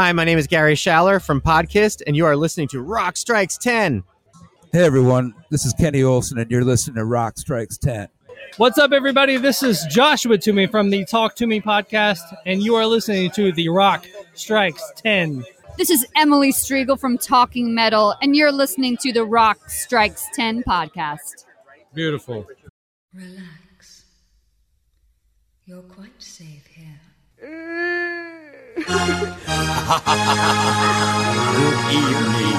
Hi, my name is Gary Schaller from Podkist, and you are listening to Rock Strikes 10. Hey everyone, this is Kenny Olson, and you're listening to Rock Strikes 10. What's up, everybody? This is Joshua Toomey from the Talk to Me podcast, and you are listening to the Rock Strikes 10. This is Emily Striegel from Talking Metal, and you're listening to the Rock Strikes 10 podcast. Beautiful. Relax. You're quite safe here. Good evening,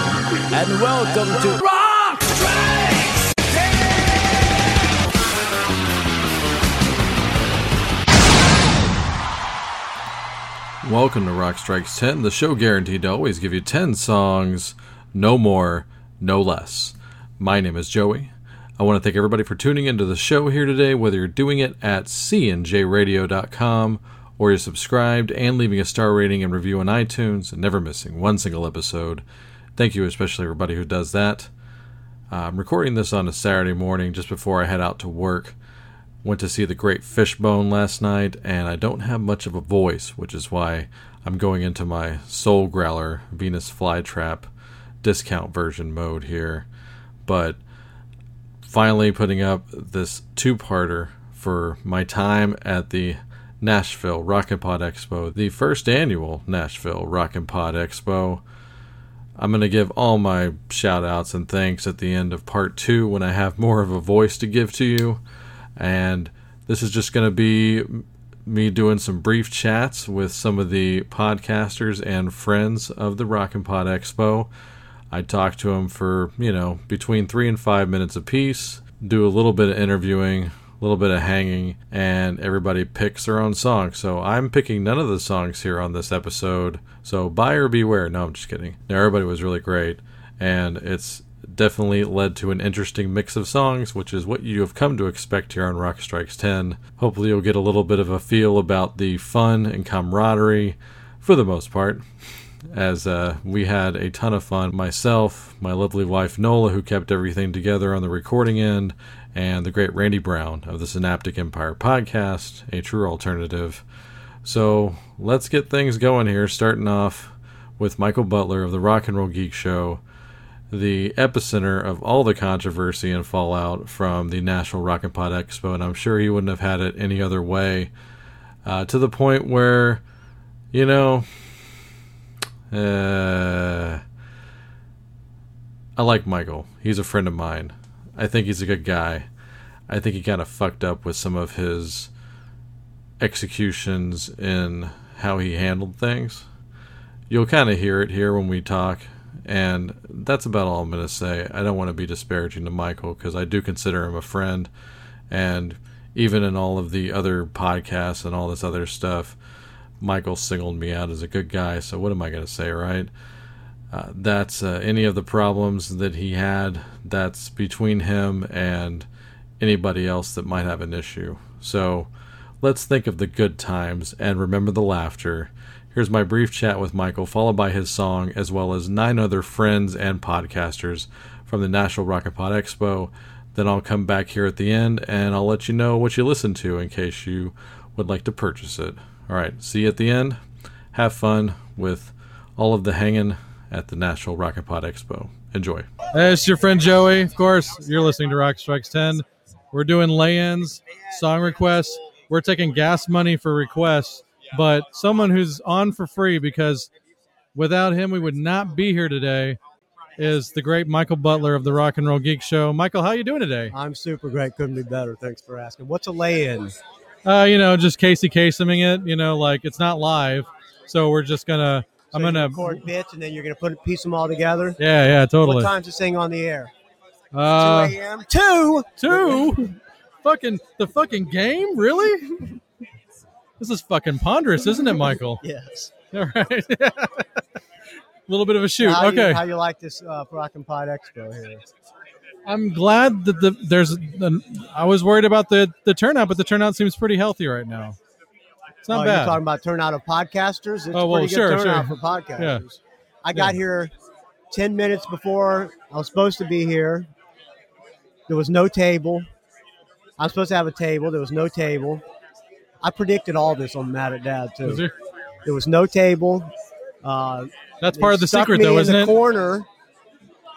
and welcome to Rock Strikes! Welcome to Rock Strikes 10, the show guaranteed to always give you 10 songs, no more, no less. My name is Joey. I want to thank everybody for tuning into the show here today, whether you're doing it at cnjradio.com or you're subscribed and leaving a star rating and review on iTunes and never missing one single episode. Thank you, especially everybody who does that. I'm recording this on a Saturday morning just before I head out to work. Went to see the Great Fishbone last night, and I don't have much of a voice, which is why I'm going into my Soul Growler Venus Flytrap discount version mode here. But finally putting up this two parter for my time at the Nashville Rock and Pod Expo, the first annual Nashville Rock and Pod Expo. I'm going to give all my shout outs and thanks at the end of part two when I have more of a voice to give to you. And this is just going to be me doing some brief chats with some of the podcasters and friends of the Rock and Pod Expo. I talk to them for, you know, between three and five minutes apiece, do a little bit of interviewing, little bit of hanging, and everybody picks their own song. So I'm picking none of the songs here on this episode. So buyer beware. No, I'm just kidding. No, everybody was really great. And it's definitely led to an interesting mix of songs, which is what you have come to expect here on Rock Strikes 10. Hopefully, you'll get a little bit of a feel about the fun and camaraderie for the most part. As uh, we had a ton of fun. Myself, my lovely wife Nola, who kept everything together on the recording end, and the great Randy Brown of the Synaptic Empire podcast, a true alternative. So let's get things going here, starting off with Michael Butler of the Rock and Roll Geek Show the epicenter of all the controversy and fallout from the Nashville Rock and Pod Expo, and I'm sure he wouldn't have had it any other way. Uh, to the point where, you know, uh, I like Michael. He's a friend of mine. I think he's a good guy. I think he kind of fucked up with some of his executions in how he handled things. You'll kind of hear it here when we talk and that's about all I'm going to say. I don't want to be disparaging to Michael because I do consider him a friend. And even in all of the other podcasts and all this other stuff, Michael singled me out as a good guy. So what am I going to say, right? Uh, that's uh, any of the problems that he had. That's between him and anybody else that might have an issue. So let's think of the good times and remember the laughter Here's my brief chat with Michael, followed by his song, as well as nine other friends and podcasters from the Nashville Rock and Pod Expo. Then I'll come back here at the end and I'll let you know what you listened to in case you would like to purchase it. All right, see you at the end. Have fun with all of the hanging at the Nashville Rock and Pod Expo. Enjoy. Hey, it's your friend Joey. Of course, you're listening to Rock Strikes 10. We're doing lay ins, song requests. We're taking gas money for requests but someone who's on for free because without him we would not be here today is the great Michael Butler of the Rock and Roll Geek Show. Michael, how you doing today? I'm super great. Couldn't be better. Thanks for asking. What's a lay-in? Uh, you know, just Casey Kaseming it. You know, like it's not live, so we're just gonna. I'm gonna record bits and then you're gonna put piece them all together. Yeah, yeah, totally. What time's this thing on the air? Uh, 2 a.m. Two. two. fucking the fucking game, really? This is fucking ponderous, isn't it, Michael? Yes. All right. a little bit of a shoot. How okay. You, how you like this uh, Rock and Pod Expo here? I'm glad that the there's. The, I was worried about the the turnout, but the turnout seems pretty healthy right now. It's not oh, bad. You're talking about turnout of podcasters. It's Oh, well, pretty sure, good turnout sure. for podcasters. Yeah. I got Yeah. here ten minutes before I was supposed to be here. There was no table. I was supposed to have a table. There was no table. I predicted all this on Mad at Dad too. Was there- There was no table. Uh, That's part of the secret, me though, in isn't the it? Corner.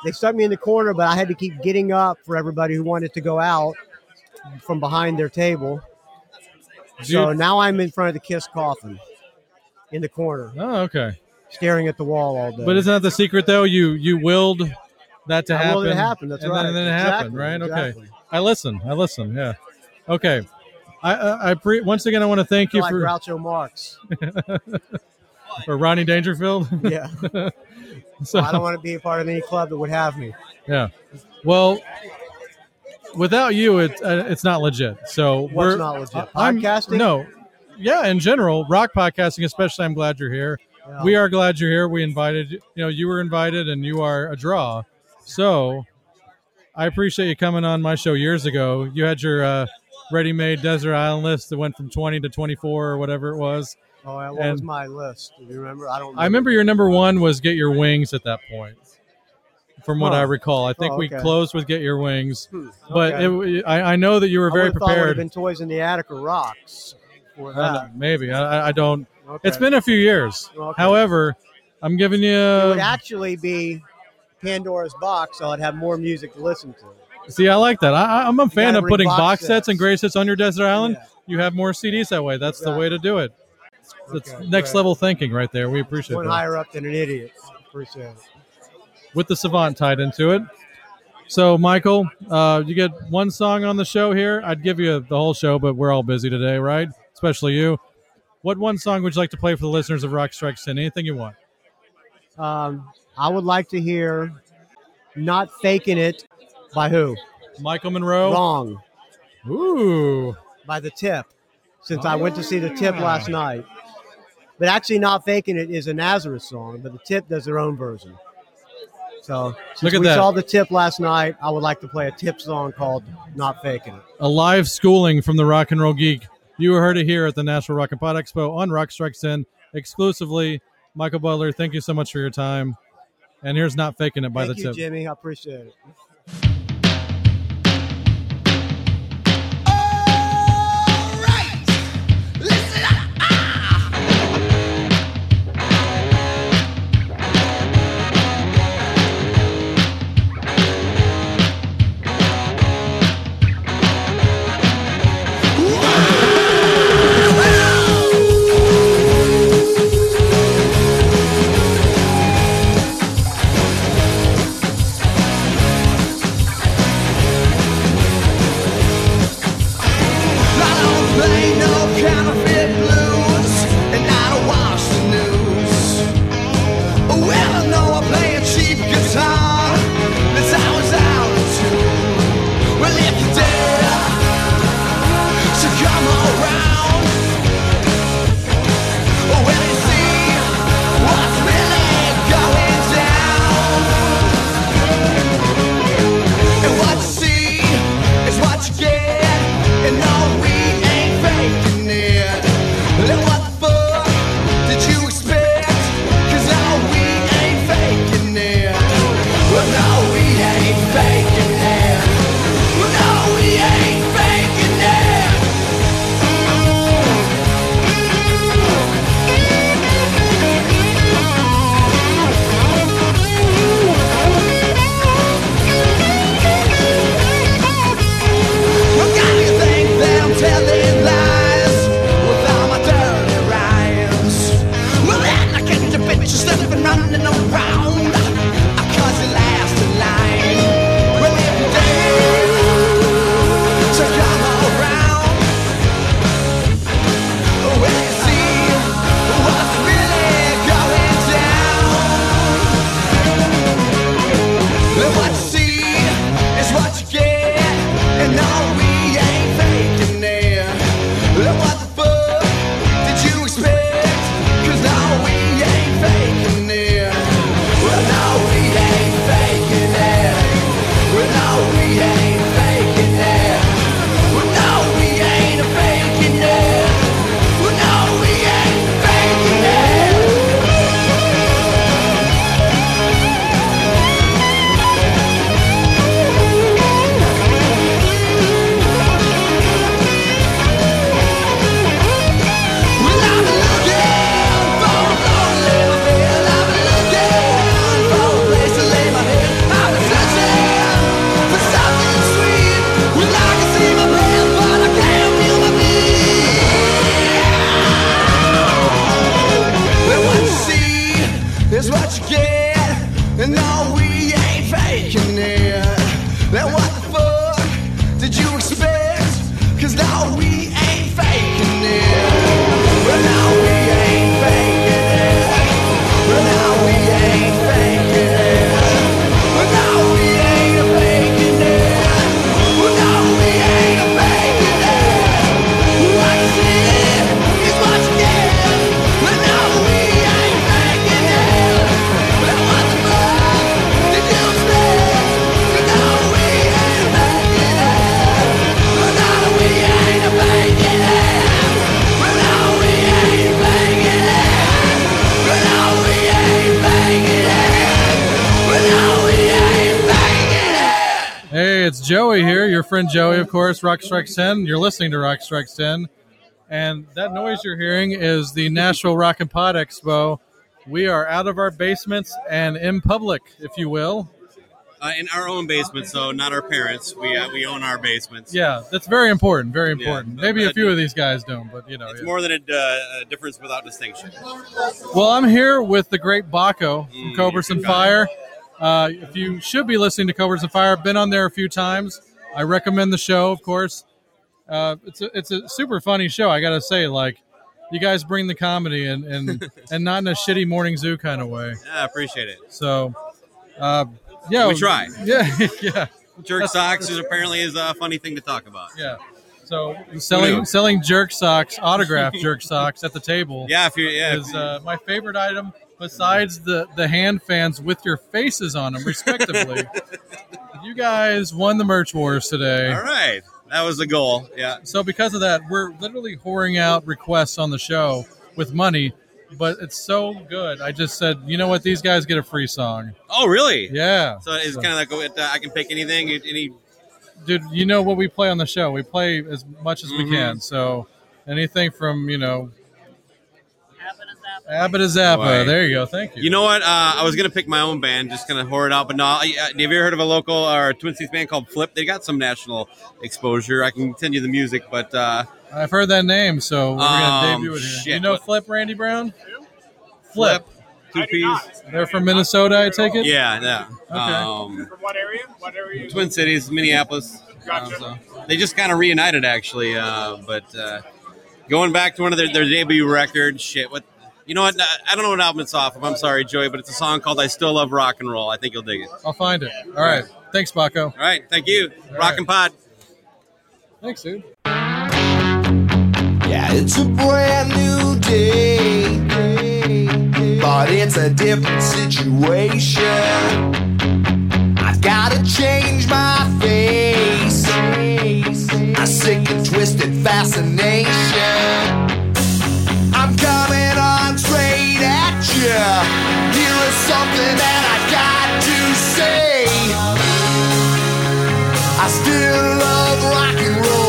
They stuck me in the corner, but I had to keep getting up for everybody who wanted to go out from behind their table. So you- now I'm in front of the Kiss coffin in the corner, oh, okay. staring at the wall all day. But isn't that the secret, though? You you willed that to I happen. willed it to happen. That's and right. Then, and then it happened, Exactly, right? exactly. Okay. I listen. I listen. Yeah. Okay. I I, I pre- once again I want to thank you like for Groucho Marx. or Rodney Dangerfield. Yeah. so I don't want to be a part of any club that would have me. yeah. Well, without you, it uh, it's not legit. So What's we're not legit? I'm- Podcasting? No. Yeah, in general, rock podcasting, especially. I'm glad you're here. Yeah. We are glad you're here. We invited you know you were invited, and you are a draw. So I appreciate you coming on my show years ago. You had your uh, ready-made desert island list that went from 20 to 24 or whatever it was. Oh, what was my list? Do you remember? I don't. I remember your number one was Get Your Wings at that point, from what Huh. I recall. I think Oh, we closed with Get Your Wings, Hmm, but okay. it, I, I know that you were very would've thought it would prepared. been Toys in the Attic or Rocks. For I know, maybe I, I don't. Okay. It's been a few years. Okay. However, I'm giving you. It would actually be Pandora's Box, so I'd have more music to listen to. See, I like that. I, I- I'm a fan of putting box box sets sets. and great hits on your desert island. Yeah. You have more CDs that way. That's the way to do it. That's Okay, next great. level thinking right there. We appreciate One that. higher up than an idiot. Appreciate it. With the savant tied into it. So, Michael, uh, you get one song on the show here. I'd give you the whole show, but we're all busy today, right? Especially you. What one song would you like to play for the listeners of Rock Strikes 10? Anything you want. Um, I would like to hear "Not Faking It" by who? Michael Monroe. Wrong. Ooh. By the Tip. Since I went to see the Tip last night, but actually, "Not Faking It" is a Nazareth song, but the Tip does their own version. So since Look at we that. saw the Tip last night, I would like to play a Tip song called "Not Faking It." a live schooling from the Rock and Roll Geek. You heard it here at the Nashville Rock and Pod Expo on Rock Strikes 10 exclusively. Michael Butler, thank you so much for your time. And here's Not Faking It by Thank the you, tip. Jimmy. I appreciate it. Friend Joey, of course, Rock Strikes 10. You're listening to Rock Strikes 10. And that noise you're hearing is the Nashville Rock and Pod Expo. We are out of our basements and in public, if you will. Uh, in our own basement, so not our parents. We uh, we own our basements. Yeah, that's very important. Very important. Yeah, Maybe a few of these guys don't, but you know. It's yeah. more than a, uh, a difference without distinction. Well, I'm here with the great Baco from Mm, Cobras and. Fire. Uh, if you should be listening to Cobras and Fire, I've been on there a few times. I recommend the show, of course. Uh, it's a it's a super funny show. I gotta say, like, you guys bring the comedy and and and not in a shitty morning zoo kind of way. Yeah, I appreciate it. So, uh, yeah, We try. Yeah, yeah, Jerk socks is apparently is a funny thing to talk about. yeah. So selling selling jerk socks, autographed jerk socks at the table. Yeah, if you yeah, is uh, my favorite item besides the the hand fans with your faces on them, respectively. you guys won the merch wars today. all right, that was the goal. Yeah, So because of that, we're literally whoring out requests on the show with money, but it's so good. I just said, you know what, these guys get a free song. Oh, really? Yeah. So it's kind of like uh, I can pick anything. Any dude, you know what we play on the show. We play as much as we Mhm. can. So anything from you know. Abba to Zappa. Right. There you go. Thank you. You know what? Uh, I was gonna pick my own band, just gonna whore it out. But no, I- uh, have you ever heard of a local or Twin Cities band called Flipp? They got some national exposure. I can send you the music, but uh, I've heard that name, so we're gonna Um, debut it here. shit, you know what- Flipp Randy Brown? Flipp. two P's. They're from Minnesota, I take it. Yeah, yeah. Okay. Um, From what area? What area? Twin Cities, Minneapolis. Gotcha. Uh, so they just kind of reunited, actually. Uh, but uh, going back to one of their, their debut records, shit. What? You know what? I don't know what album it's off of. I'm sorry, Joey, but it's a song called "I Still Love Rock and Roll." I think you'll dig it. I'll find it. All right. Thanks, Baco. All right, thank you. All Rock right. and Pod. Thanks, dude. Yeah, it's a brand new day, but it's a different situation. I've gotta change my face, a sick and twisted fascination. I'm coming on straight you. Here is something that I got to say. I still love rock and roll.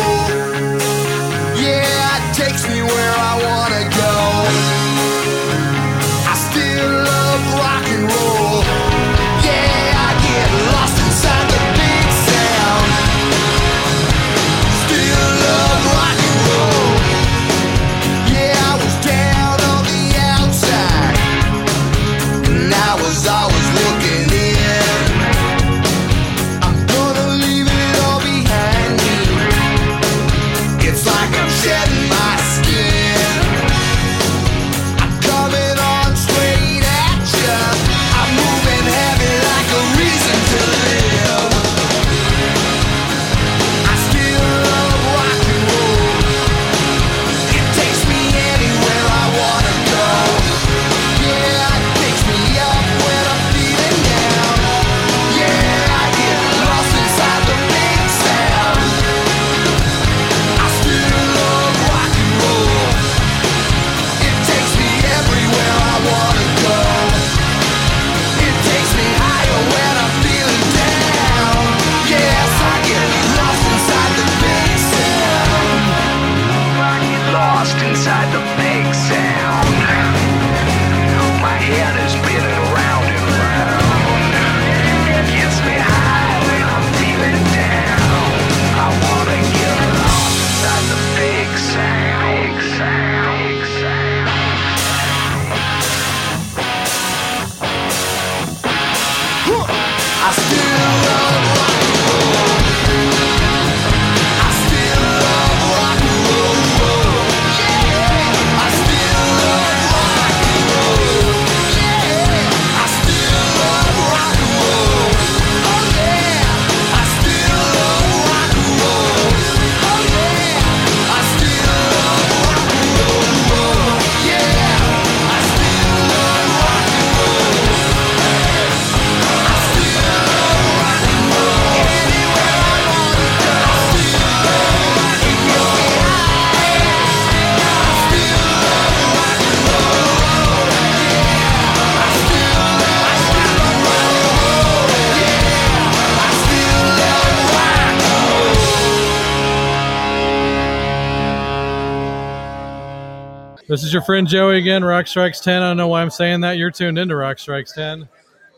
This is your friend Joey again, Rock Strikes 10. I don't know why I'm saying that. You're tuned into Rock Strikes 10.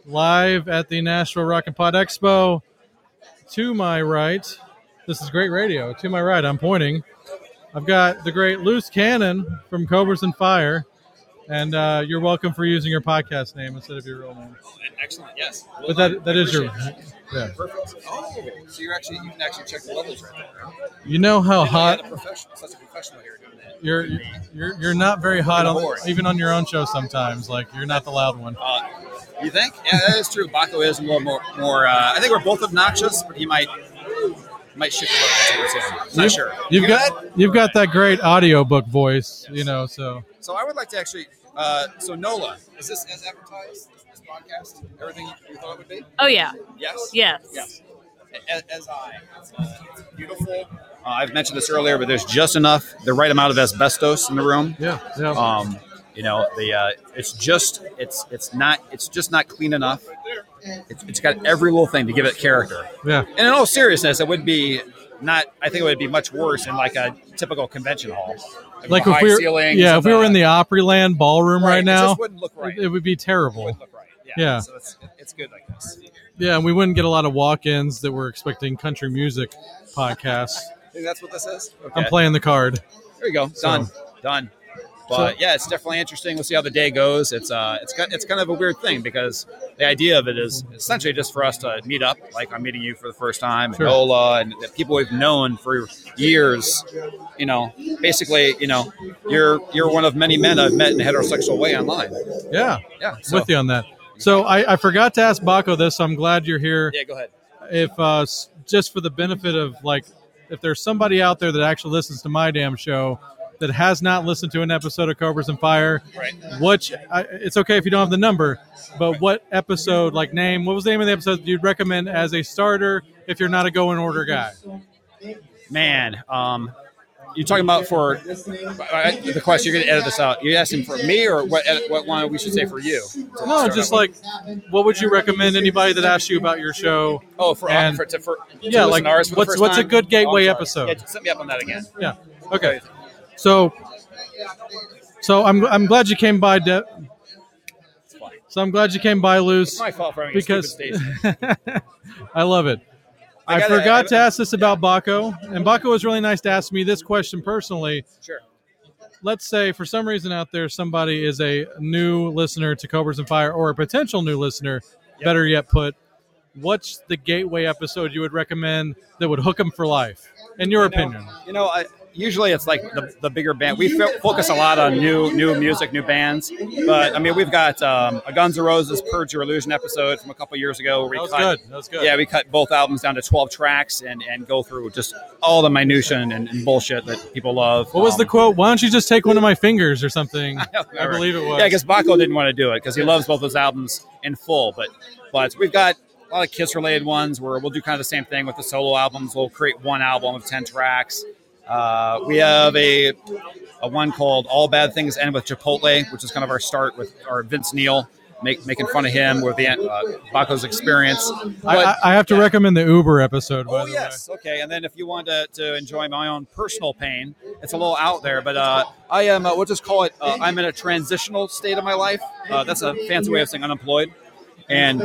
Live at the Nashville Rock and Pod Expo. To my right, this is great radio. To my right, I'm pointing. I've got the great Loose Cannon from Cobras and Fire. And uh, you're welcome for using your podcast name instead of your real name. Excellent. Yes. But that that is your yeah. Perfect. Oh, so you're actually you can actually check the levels right there. You know how Didn't know you had hot a professional, such a professional here doing that. You're you're you're not very hot on even on your own show sometimes. Like you're not the loud one. Uh, you think? Yeah, that is true. Baco is a little more. more uh, I think we're both obnoxious, but he might might shift a little bit towards him. Not You- sure. You've got you've got that great audiobook voice, you know. So So I would like to actually. Uh, so Nola, is this as advertised? This podcast, everything you thought it would be? Oh yeah. Yes. Yes. Yes. As, as I. It's, uh, it's beautiful. Uh, I've mentioned this earlier, but there's just enough, the right amount of asbestos in the room. Yeah. Yeah. Um, you know, the uh, it's just it's it's not it's just not clean enough. It's, it's got every little thing to give it character. Yeah. And in all seriousness, it would be not. I think it would be much worse in like a typical convention hall. like the if we were ceilings yeah if we were in the Opryland ballroom Right, right, it now, just wouldn't look right. It, it would be terrible. Look right. Yeah. Yeah. So it's it's good like this. Yeah, and we wouldn't get a lot of walk-ins that were expecting country music podcasts. Think that's what this is. I'm playing the card. There you go. So- Done. Done. But yeah, it's definitely interesting. We'll see how the day goes. It's uh, it's kind, it's kind of a weird thing because the idea of it is essentially just for us to meet up. Like I'm meeting you for the first time, Sure. and Ola, and the people we've known for years. You know, basically, you know, you're you're one of many men I've met in a heterosexual way online. Yeah, Yeah. So, with you on that. So I, I forgot to ask Baco this. So I'm glad you're here. yeah. Go ahead. If uh, just for the benefit of like, if there's somebody out there that actually listens to my damn show that has not listened to an episode of Cobras and Fire, Right. which I, it's okay if you don't have the number, but what episode, like name, what was the name of the episode you'd recommend as a starter if you're not a go in order guy? Man, um, you talking about for I, the question? You're going to edit this out. You're asking for me or what? What one we should say for you? to No, just off with? like, what would you recommend anybody that asks you about your show? Oh, for, and- for, to, for Yeah, like, listen ours for the what's- what's a good gateway Oh, episode? Yeah, set me up on that again. Yeah. Okay. So, so I'm I'm glad you came by, De- So I'm glad you came by, Luce. It's my fault for having because. I love it. I I, forgot I- to ask this about Baco, and Baco was really nice to ask me this question personally. Sure. Let's say for some reason out there somebody is a new listener to Cobras and Fire or a potential new listener, better yet put, what's the gateway episode you would recommend that would hook them for life, in your You know, opinion? You know, I, usually it's like the, the bigger band. We fo- focus a lot on new new music, new bands. But I mean, we've got um, a Guns N' Roses "Purge Your Illusion" episode from a couple years ago. Where we That was cut, good. That was good. Yeah, we cut both albums down to twelve tracks and, and go through just all the minutia and, and bullshit that people love. What was Um, the quote? Why don't you just take one of my fingers or something? I believe it was. Yeah, because Baco didn't want to do it because he loves both those albums in full. But but we've got a lot of Kiss related ones where we'll do kind of the same thing with the solo albums. We'll create one album of ten tracks. Uh, we have a a one called "All Bad Things End with Chipotle," which is kind of our start with our Vince Neil. Make, making fun of him with the uh, Baco's experience. I, But- I, I have to recommend the Uber episode. By Oh the yes, okay. And then if you want to, to enjoy my own personal pain, it's a little out there, but uh, I am. Uh, we'll just call it. Uh, I'm in a transitional state of my life. Uh, that's a fancy way of saying unemployed. And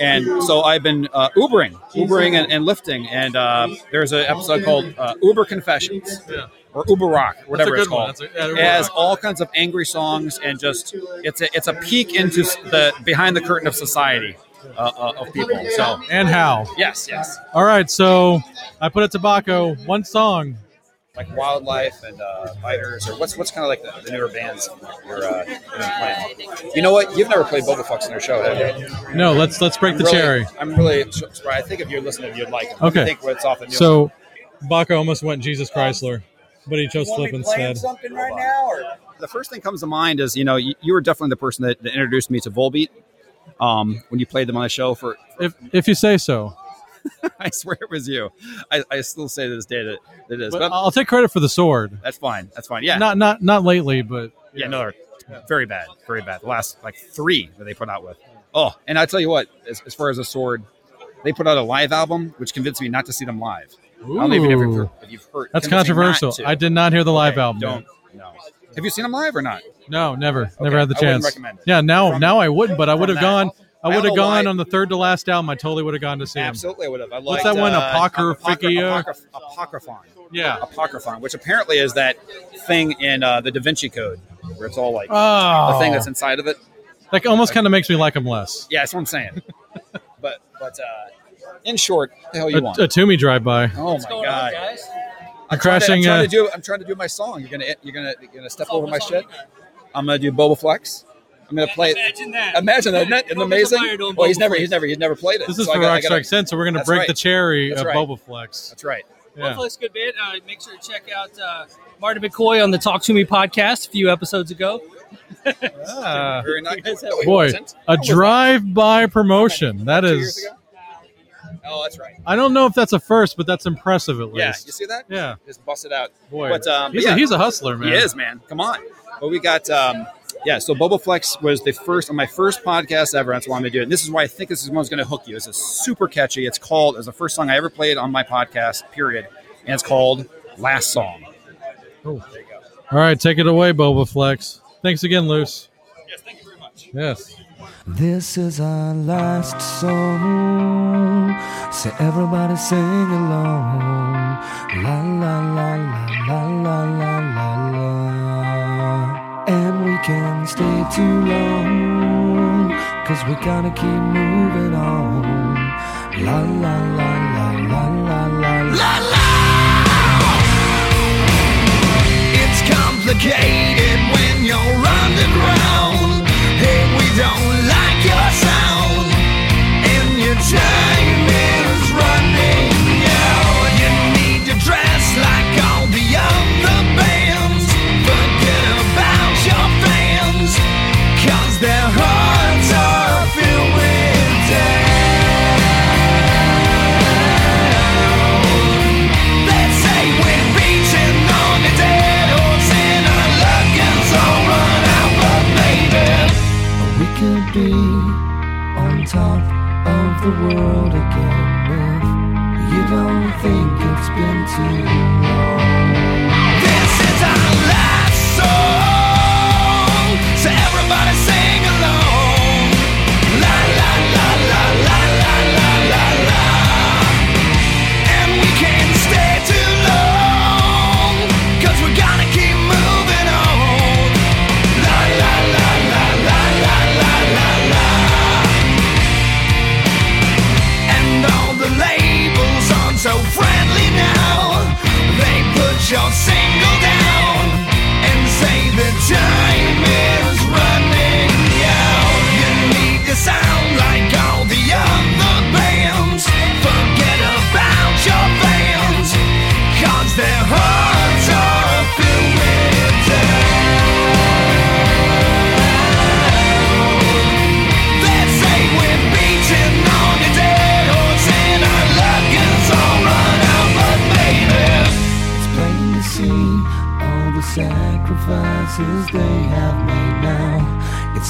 and so I've been uh, Ubering, Ubering and, and lifting. And uh, there's an episode called uh, Uber Confessions Yeah. or Uber Rock, whatever it's called. a- yeah, it has Rock. all kinds of angry songs and just it's a it's a peek into the behind the curtain of society uh, uh, of people. So And how? yes, yes. All right, so I put it to Baco. One song. Like wildlife and uh, fighters, or what's what's kind of like the, the newer bands you're, uh, you've playing. You know what? You've never played Boba Bubblefucks in their show, have you? No, let's let's break the I'm really- cherry. I'm really sorry. I think if you're listening, you'd like it. What do you Okay. think what's off the new? So Baco almost went Jesus Chrysler, but he chose Flipp instead. something right now, or the first thing comes to mind is you know you, you were definitely the person that, that introduced me to Volbeat. Um, when you played them on the show for, If if you say so. I swear it was you. I, I still say to this day that it is. But But, I'll take credit for the sword. that's fine. That's fine. Yeah. Not not not lately, but Yeah, no, very bad, very bad. The last like three that they put out with. Oh, and I tell you what, as, as far as a sword, they put out a live album, which convinced me not to see them live. I don't even know if you've, heard. That's convinced me not controversial. I did not hear the live Okay, album. Don't no. Have you seen them live or not? No, never, never had the chance. Yeah, now From- now I wouldn't, but I would have gone. I I would have gone why- on the third to last album. I totally would have gone to see him. Absolutely would have. I What's liked, that one? Uh, Apocryphicia? Apocryph- Apocryphon. Yeah. Apocryphon, which apparently is that thing in uh, the Da Vinci Code where it's all like Oh. the thing that's inside of it. Like almost kind of makes me like him less. Yeah, that's what I'm saying. but but uh, in short, the hell you A, want? a Toomey drive-by. oh my god! I'm trying to- crashing. I'm trying uh, to do. I'm trying to do my song. You're gonna you're gonna you're gonna step over my shit. I'm gonna do Bobaflex. I'm gonna play. Imagine that. Imagine that. Isn't that isn't it amazing? Meyer doing Well, he's never he's never he's never played it. this is So I for gotta- Rock Strikes 10, so we're going to break right. the cherry That's of right. Bobaflex. That's right. Yeah. Hopefully it's good bit. Uh, make sure to check out uh, Martin McCoy on the Talk to Me podcast a few episodes ago. Ah. Very nice. You guys have- No, Boy, wasn't. a drive-by promotion. That Two years is. ago? Oh, that's right. I don't know if that's a first, but that's impressive at least. Yeah, you see that? Yeah. Just bust it out. Boy, But, um, he's, yeah. a, he's a hustler, man. He is, man. Come on. But we got, um, yeah, so Bobaflex was the first, on my first podcast ever. That's why I'm going to do it. And this is why I think this is one's going to hook you. It's a super catchy. It's called, it's the first song I ever played on my podcast, period. And it's called Last Song. All right, take it away, Bobaflex. Thanks again, Luce. Yes, thank you very much. Yes. This is our last song. So everybody sing along. La la la la la la la la. And we can stay too long. Cause we gotta keep moving on. La la la la la la la la la. It's complicated when you're underground. Hey, we don't like your sound. And your time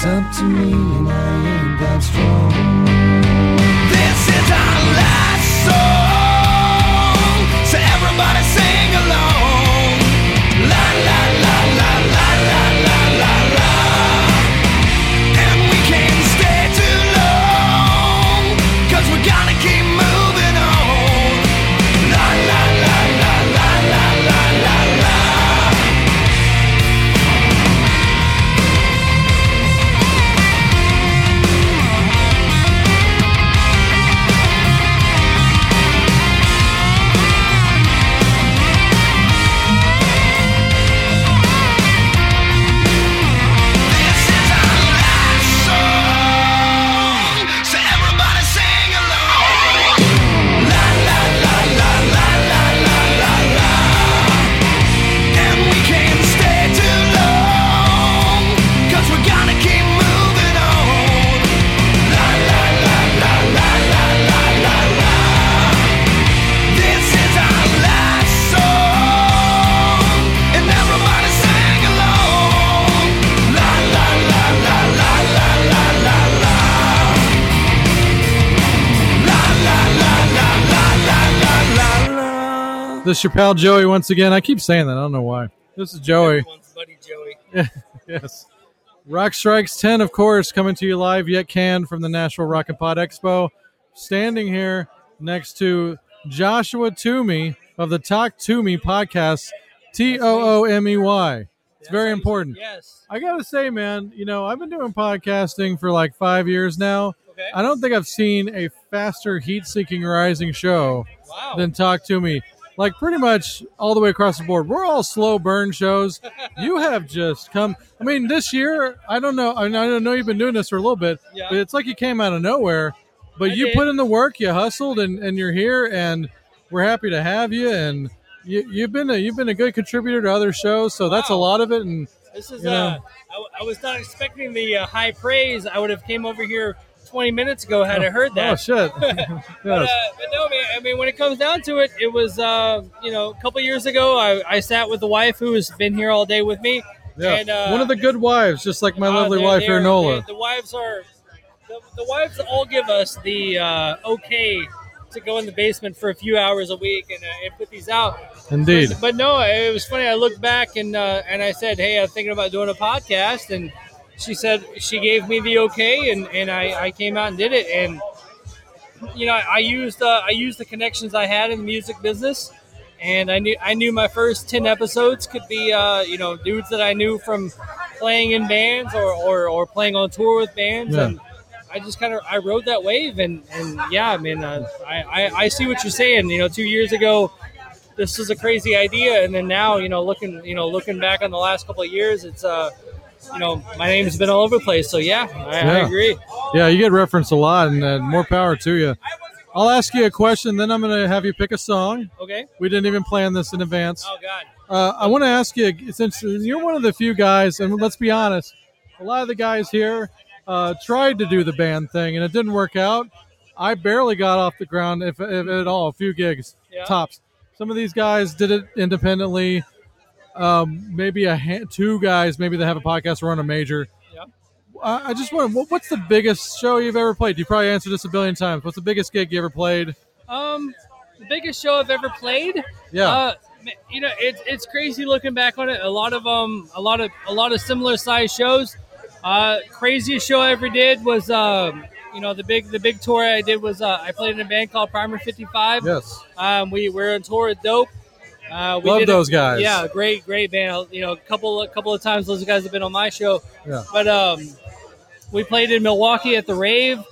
up to me and I ain't that strong. This is your pal Joey once again. I keep saying that. I don't know why. This is Joey. buddy Joey. yes. Rock Strikes 10, of course, coming to you live yet can from the Nashville Rock and Pod Expo. Standing here next to Joshua Toomey of the Talk to Me podcast, T O O M E Y. It's very important. Yes. I got to say, man, you know, I've been doing podcasting for like five years now. Okay. I don't think I've seen a faster heat seeking rising show Wow. than Talk to Me. Like pretty much all the way across the board. We're all slow burn shows. you have just come. I mean, this year, I don't know. I know I know you've been doing this for a little bit, Yeah. but it's like you came out of nowhere. But I you did. put in the work, you hustled, and, and you're here, and we're happy to have you. And you, you've been a you've been a good contributor to other shows, so that's a lot of it. And This is you know, uh, I, I was not expecting the uh, high praise. I would have came over here 20 minutes ago had I heard that. Oh shit! But, Yes. uh, but no, man. I mean, when it comes down to it, it was uh, you know a couple years ago. I, I sat with the wife who has been here all day with me. Yeah, And, uh, one of the good wives, just like my uh, lovely they're- wife they're- here, Nola. The wives are the, the wives all give us the uh, okay to go in the basement for a few hours a week and, uh, and put these out. Indeed. But, but no, it was funny. I looked back and uh, and I said, "Hey, I'm thinking about doing a podcast," and she said she gave me the okay, and, and I, I came out and did it, and you know I used uh, I used the connections I had in the music business, and I knew I knew my first ten episodes could be uh, you know dudes that I knew from playing in bands or, or, or playing on tour with bands, Yeah. and I just kind of I rode that wave, and, and yeah, I mean uh, I, I I see what you're saying. You know, two years ago this was a crazy idea and then now you know looking you know looking back on the last couple of years it's uh you know my name's been all over the place so yeah i, I agree Yeah, you get referenced a lot, and uh, more power to you. I'll ask you a question, then I'm going to have you pick a song. okay We didn't even plan this in advance. oh god Uh, I want to ask you since you're one of the few guys, and let's be honest, a lot of the guys here uh, tried to do the band thing, and it didn't work out. I barely got off the ground, if, if at all, a few gigs Yeah. tops. Some of these guys did it independently. Um, maybe a ha- two guys, maybe they have a podcast or run a major. Yeah. I I just want. What, what's the biggest show you've ever played? You probably answered this a billion times. What's the biggest gig you ever played? um the biggest show i've ever played Yeah. uh you know it's it's crazy looking back on it a lot of um a lot of a lot of similar size shows uh craziest show i ever did was um you know the big the big tour i did was uh, i played in a band called primer 55 Yes. Um, we we're on tour with Dope. Uh, we Love did a- those guys. Yeah, great, great band. You know, a couple a couple of times those guys have been on my show. Yeah. But um, we played in Milwaukee at the Rave,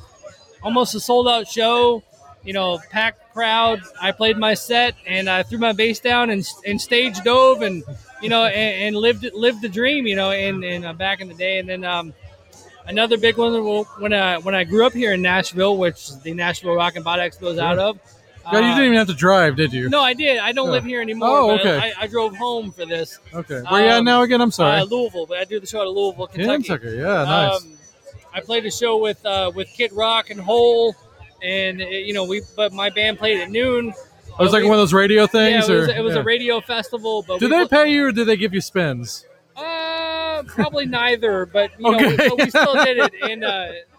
almost a sold out show. You know, packed crowd. I played my set and I threw my bass down and, and stage dove and you know and, and lived lived the dream. You know, and and uh, back in the day. And then um, another big one when I when I grew up here in Nashville, which the Nashville Rock and Pod Expo is out of. Yeah, you uh, didn't even have to drive, did you? no, I did. I don't Yeah. live here anymore. Oh, but okay. I, I drove home for this. Okay. Where you at Um, now again? I'm sorry. Uh, Louisville, but I do the show at Louisville, Kentucky. Kentucky. Yeah, nice. Um, I played a show with uh, with Kid Rock and Hole, and uh, you know we. But my band played at noon. it was But like we- one of those radio things, Yeah, it was, or it was yeah. a radio festival. But Do we they pay you, or do they give you spins? Uh, probably neither. But you know, Okay. we, but we still did it, and uh,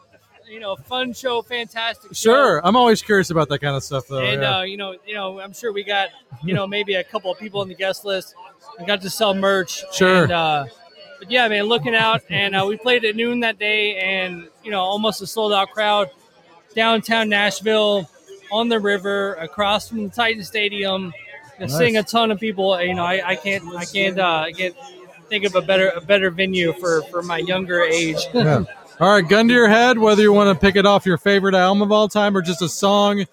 you know, fun show, fantastic. show. Sure. I'm always curious about that kind of stuff, though. and yeah. uh, you know, you know, I'm sure we got you know maybe a couple of people on the guest list. We got to sell merch. Sure. And, uh, but yeah, man, looking out, and uh, we played at noon that day, and you know, almost a sold out crowd downtown Nashville on the river across from the Titan Stadium. And Nice. Seeing a ton of people, you know, I, I can't, I can't, uh, I can't think of a better, a better venue for for my younger age. Yeah. All right, gun to your head, whether you want to pick it off your favorite album of all time or just a song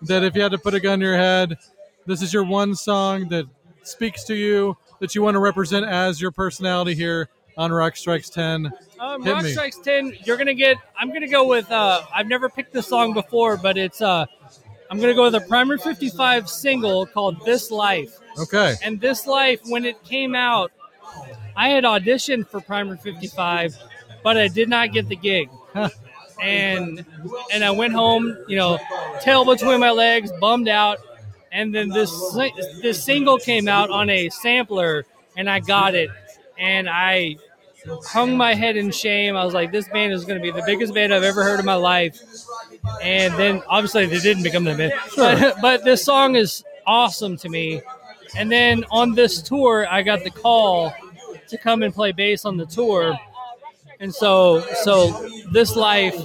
that if you had to put a gun to your head, this is your one song that speaks to you, that you want to represent as your personality here on Rock Strikes 10. Um, Rock me. Strikes 10, you're going to get, I'm going to go with, uh, I've never picked this song before, but it's, uh, I'm going to go with a Primer 55 single called This Life. Okay. And This Life, when it came out, I had auditioned for Primer 55, but I did not get the gig. and and I went home, you know, tail between my legs, bummed out. And then this this single came out on a sampler, and I got it, and I hung my head in shame. I was like, this band is going to be the biggest band I've ever heard in my life. And then obviously they didn't become the band, but, but this song is awesome to me. And then on this tour, I got the call to come and play bass on the tour. And so, so this life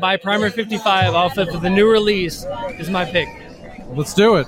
by Primer 55 off of the new release is my pick. Let's do it.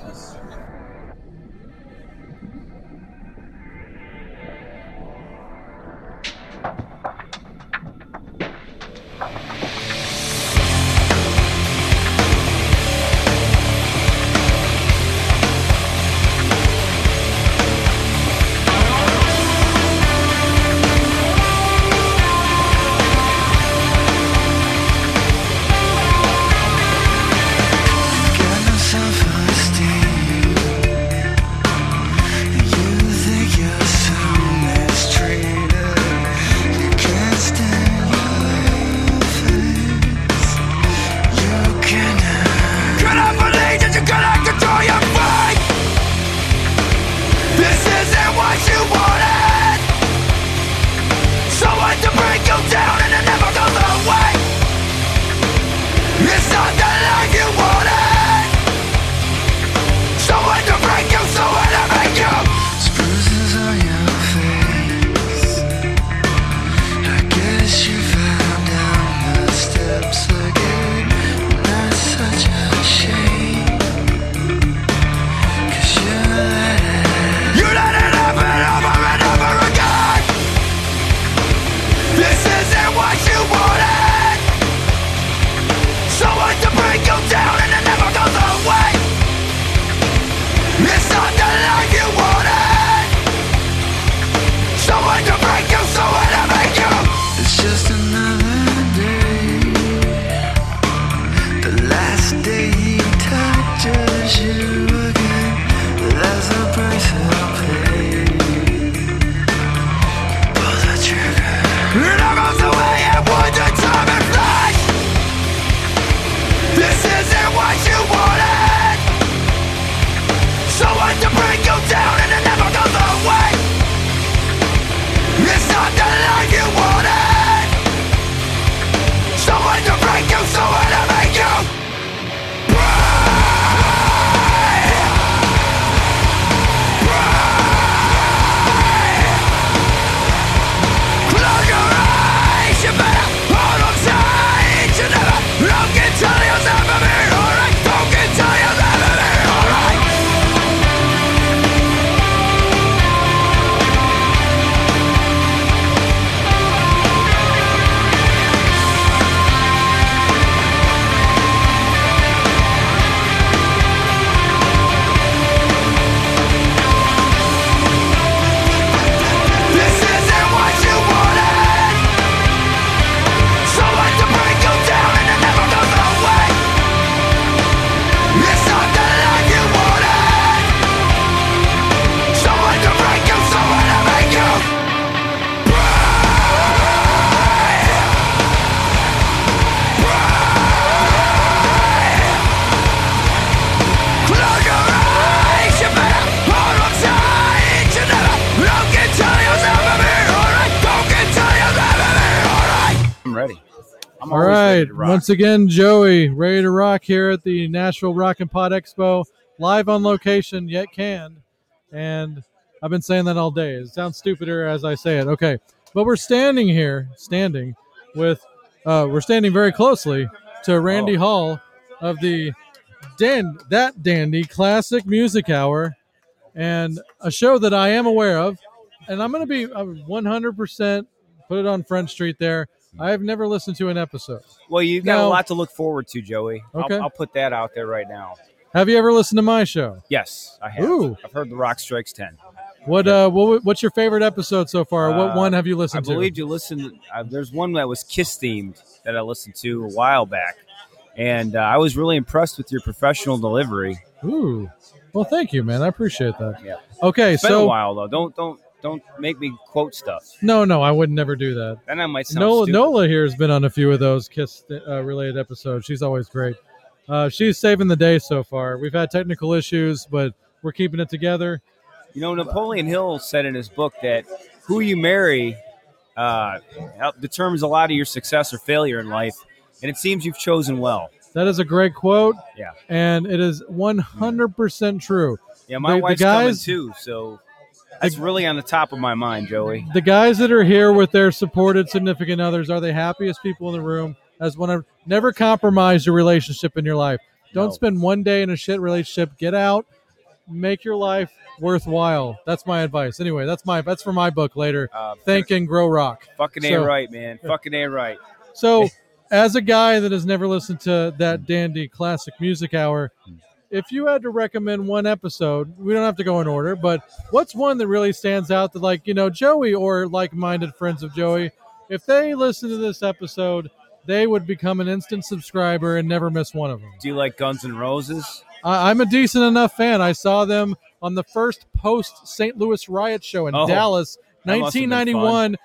Once again, Joey, ready to rock here at the Nashville Rock and Pod Expo, live on location, yet canned. And I've been saying that all day. It sounds stupider as I say it. Okay. But we're standing here, standing with, uh, we're standing very closely to Randy Hall of the Dan- That Dandy Classic Music Hour and a show that I am aware of. And I'm going to be uh, 100% put it on Front Street there. I have never listened to an episode. Well, you've got No. a lot to look forward to, Joey. Okay. I'll, I'll put that out there right now. Have you ever listened to my show? Yes, I have. Ooh. I've heard the Rock Strikes 10. What uh what, what's your favorite episode so far? what Uh, one have you listened to? I to? believe you listened. Uh, there's one that was Kiss themed that I listened to a while back, and uh, I was really impressed with your professional delivery. Ooh. Well, thank you, man. I appreciate that. Yeah. Okay, It's been so a while though. Don't don't don't make me quote stuff. no, no, I would never do that. Then I might sound Nola, stupid. Nola here has been on a few of those Kiss uh, related episodes. She's always great. Uh, she's saving the day so far. We've had technical issues, but we're keeping it together. You know, Napoleon Hill said in his book that who you marry uh, determines a lot of your success or failure in life, and it seems you've chosen well. That is a great quote. Yeah. And it is 100% true. Yeah, my The- the wife's guys, coming too, so That's really on the top of my mind, Joey. the guys that are here with their supported significant others are the happiest people in the room. As one of never compromise your relationship in your life. Don't No. spend one day in a shit relationship. Get out, make your life worthwhile. That's my advice. Anyway, that's my that's for my book later. Uh, Think and grow rock. Fucking So- a right, man. Fucking a right. So, as a guy that has never listened to that dandy classic music hour, if you had to recommend one episode, we don't have to go in order, but what's one that really stands out that, like, you know, Joey or like minded friends of Joey, if they listen to this episode, they would become an instant subscriber and never miss one of them? Do you like Guns N' Roses? I, I'm a decent enough fan. I saw them on the first post St. Louis riot show in Oh, Dallas, that must have been 1991.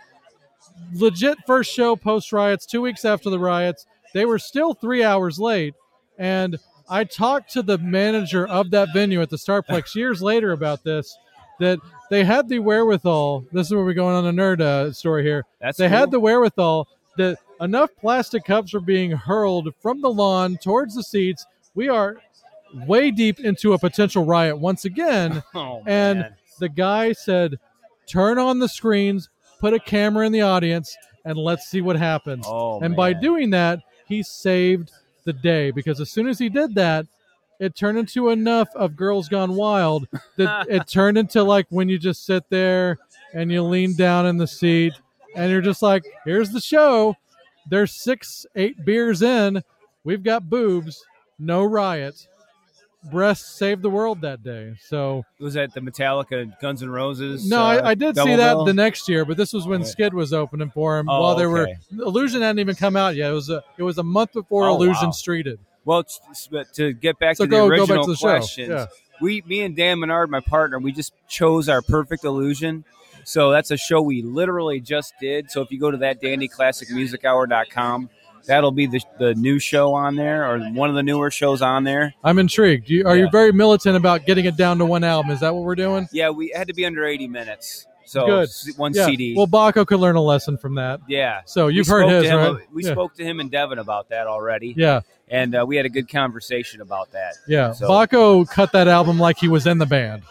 Legit first show post riots, two weeks after the riots. They were still three hours late. And I talked to the manager of that venue at the Starplex years later about this, that they had the wherewithal. This is where we're going on a nerd uh, story here. That's they cool. had the wherewithal that enough plastic cups were being hurled from the lawn towards the seats. We are way deep into a potential riot once again. Oh, and man. the guy said, "Turn on the screens, put a camera in the audience, and let's see what happens." Oh, and by doing that, he saved the day because as soon as he did that, it turned into enough of Girls Gone Wild that it turned into like when you just sit there and you lean down in the seat and you're just like, "Here's the show." There's six, eight beers in. We've got boobs. No riot. Breasts saved the world that day. So Was that the Metallica Guns N' Roses? no, uh, I, I did see that bill? the next year, but this was when Okay. Skid was opening for him. Oh, while they were. Illusion hadn't even come out yet. It was a it was a month before Oh, Illusion wow. Streeted. Well, to get back So to the go- back original to the questions, Yeah. we, me and Dan Menard, my partner, we just chose our perfect illusion. So that's a show we literally just did. So if you go to that dandyclassicmusichour.com, that'll be the, the new show on there or one of the newer shows on there. I'm intrigued. You, are you very militant about getting it down to one album? Is that what we're doing? Yeah, we had to be under 80 minutes. So Good. one Yeah. CD. Well, Baco could learn a lesson from that. yeah. So you've heard his, him- right? We Yeah. spoke to him and Devin about that already. Yeah. And uh, we had a good conversation about that. Yeah, So- Baco cut that album like he was in the band.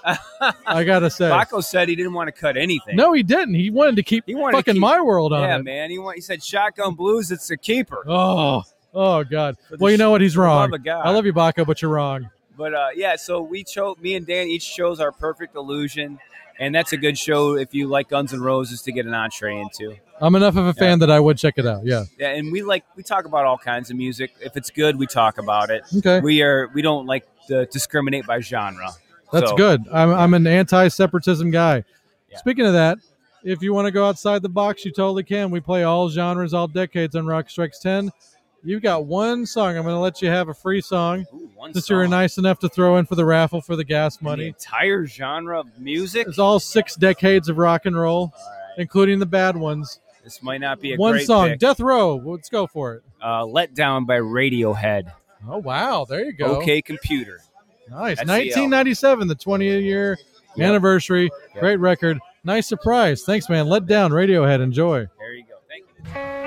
I gotta say, Baco said he didn't want to cut anything. no, he didn't. He wanted to keep He wanted to keep- my world on yeah, it. man. He, want, he said shotgun blues. It's a keeper. Oh, oh God. Well, you know what? He's wrong. love. I love you, Baco, but you're wrong. But uh, yeah, so we chose. Me and Dan each chose our perfect illusion, and that's a good show if you like Guns N' Roses to get an entree into. I'm enough of a fan that I would check it out. Yeah. Yeah, and we like we talk about all kinds of music. If it's good, we talk about it. Okay. We are we don't like to discriminate by genre. That's So- good. I'm, I'm an anti-separatism guy. Speaking of that, if you want to go outside the box, you totally can. We play all genres, all decades on Rock Strikes 10. You've got one song. I'm going to let you have a free song one since you were nice enough to throw in for the raffle for the gas The money. entire genre of music. It's all six decades of rock and roll, including the bad ones. This might not be a One great song, pick. Death Row. Let's go for it. Uh, Let Down by Radiohead. Oh wow, there you go. Okay, computer. Nice. That's 1997, the 20 year Yep. anniversary. Yep. Great record. Nice surprise. Thanks, man. Let down Radiohead. Enjoy. There you go. Thank you.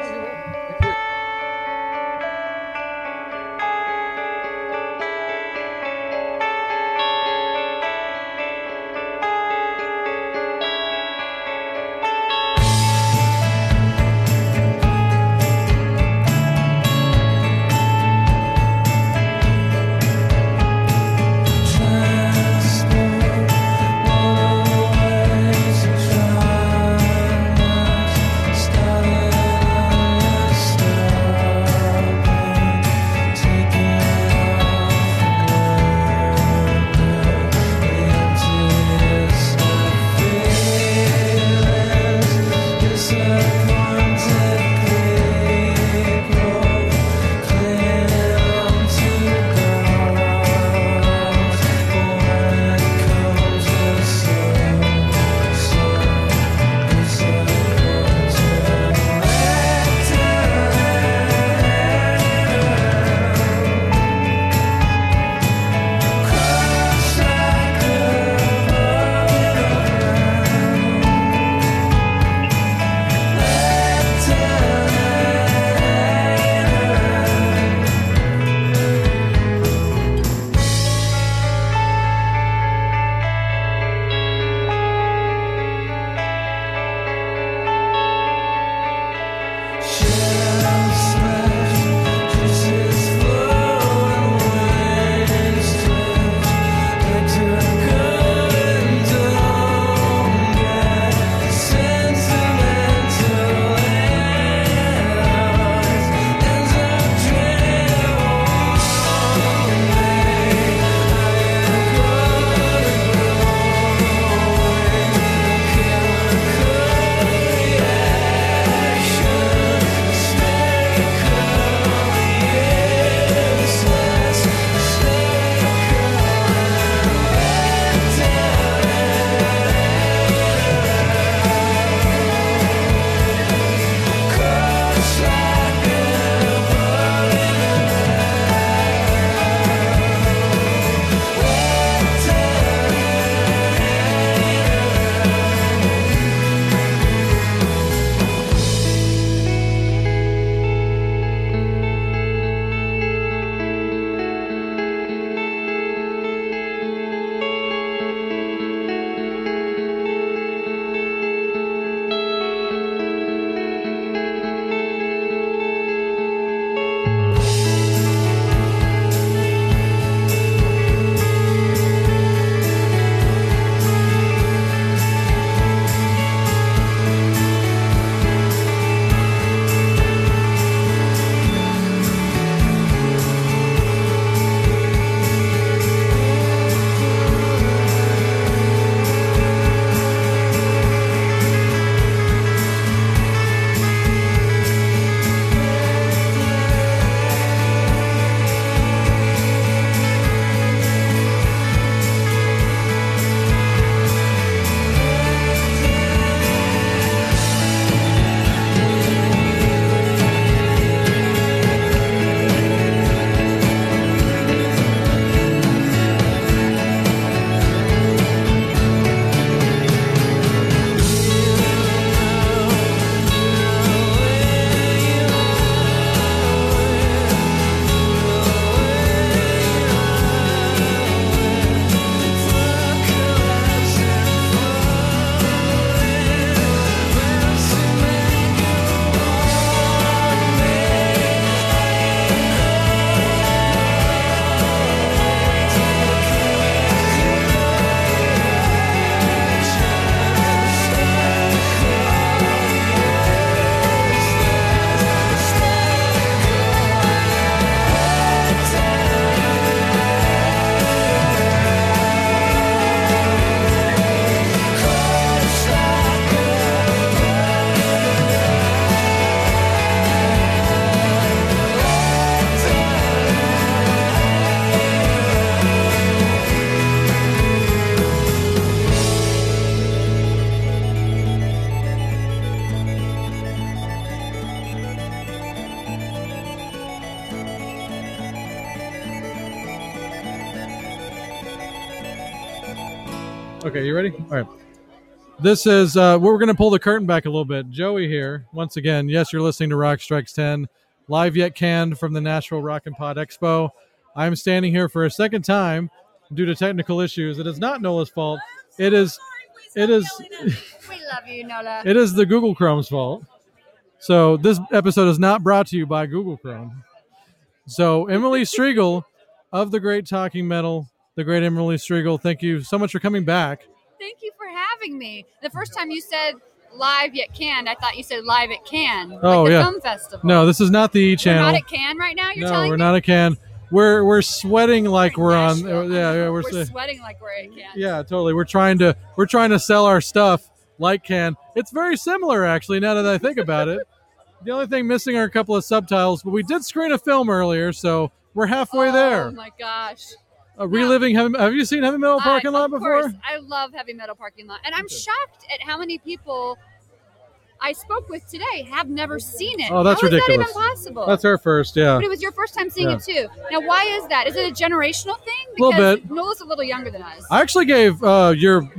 Ready? All right. This is uh, we're going to pull the curtain back a little bit. Joey here once again. Yes, you're listening to Rock Strikes Ten, live yet canned from the Nashville Rock and Pod Expo. I'm standing here for a second time due to technical issues. It is not Nola's fault. It is, it is, We love you, Nola. it is the Google Chrome's fault. So this episode is not brought to you by Google Chrome. So Emily Strigl of the Great Talking Metal, the great Emily Strigl, thank you so much for coming back. Thank you for having me. The first time you said live yet canned, I thought you said live at Cannes, Oh like the yeah. film festival. No, this is not the E We're channel. not at Cannes right now. You're no, telling we're me not at Can. We're we're sweating like we're on. yeah, yeah, we're, we're sweating like we're at Cannes. yeah, totally. We're trying to we're trying to sell our stuff like Can. It's very similar actually. Now that I think about it, the only thing missing are a couple of subtitles. But we did screen a film earlier, so we're halfway Oh there. Oh my gosh. Uh, reliving heavy. Have you seen Heavy Metal Parking I, Lot of before? course, I love heavy metal parking lot, and I'm shocked at how many people I spoke with today have never seen it. Oh, that's How is ridiculous. that even possible? That's our first. Yeah. But it was your first time seeing Yeah. it too. Now, why is that? Is it a generational thing? A Little Because bit. Nola's a little younger than us. I actually gave uh, your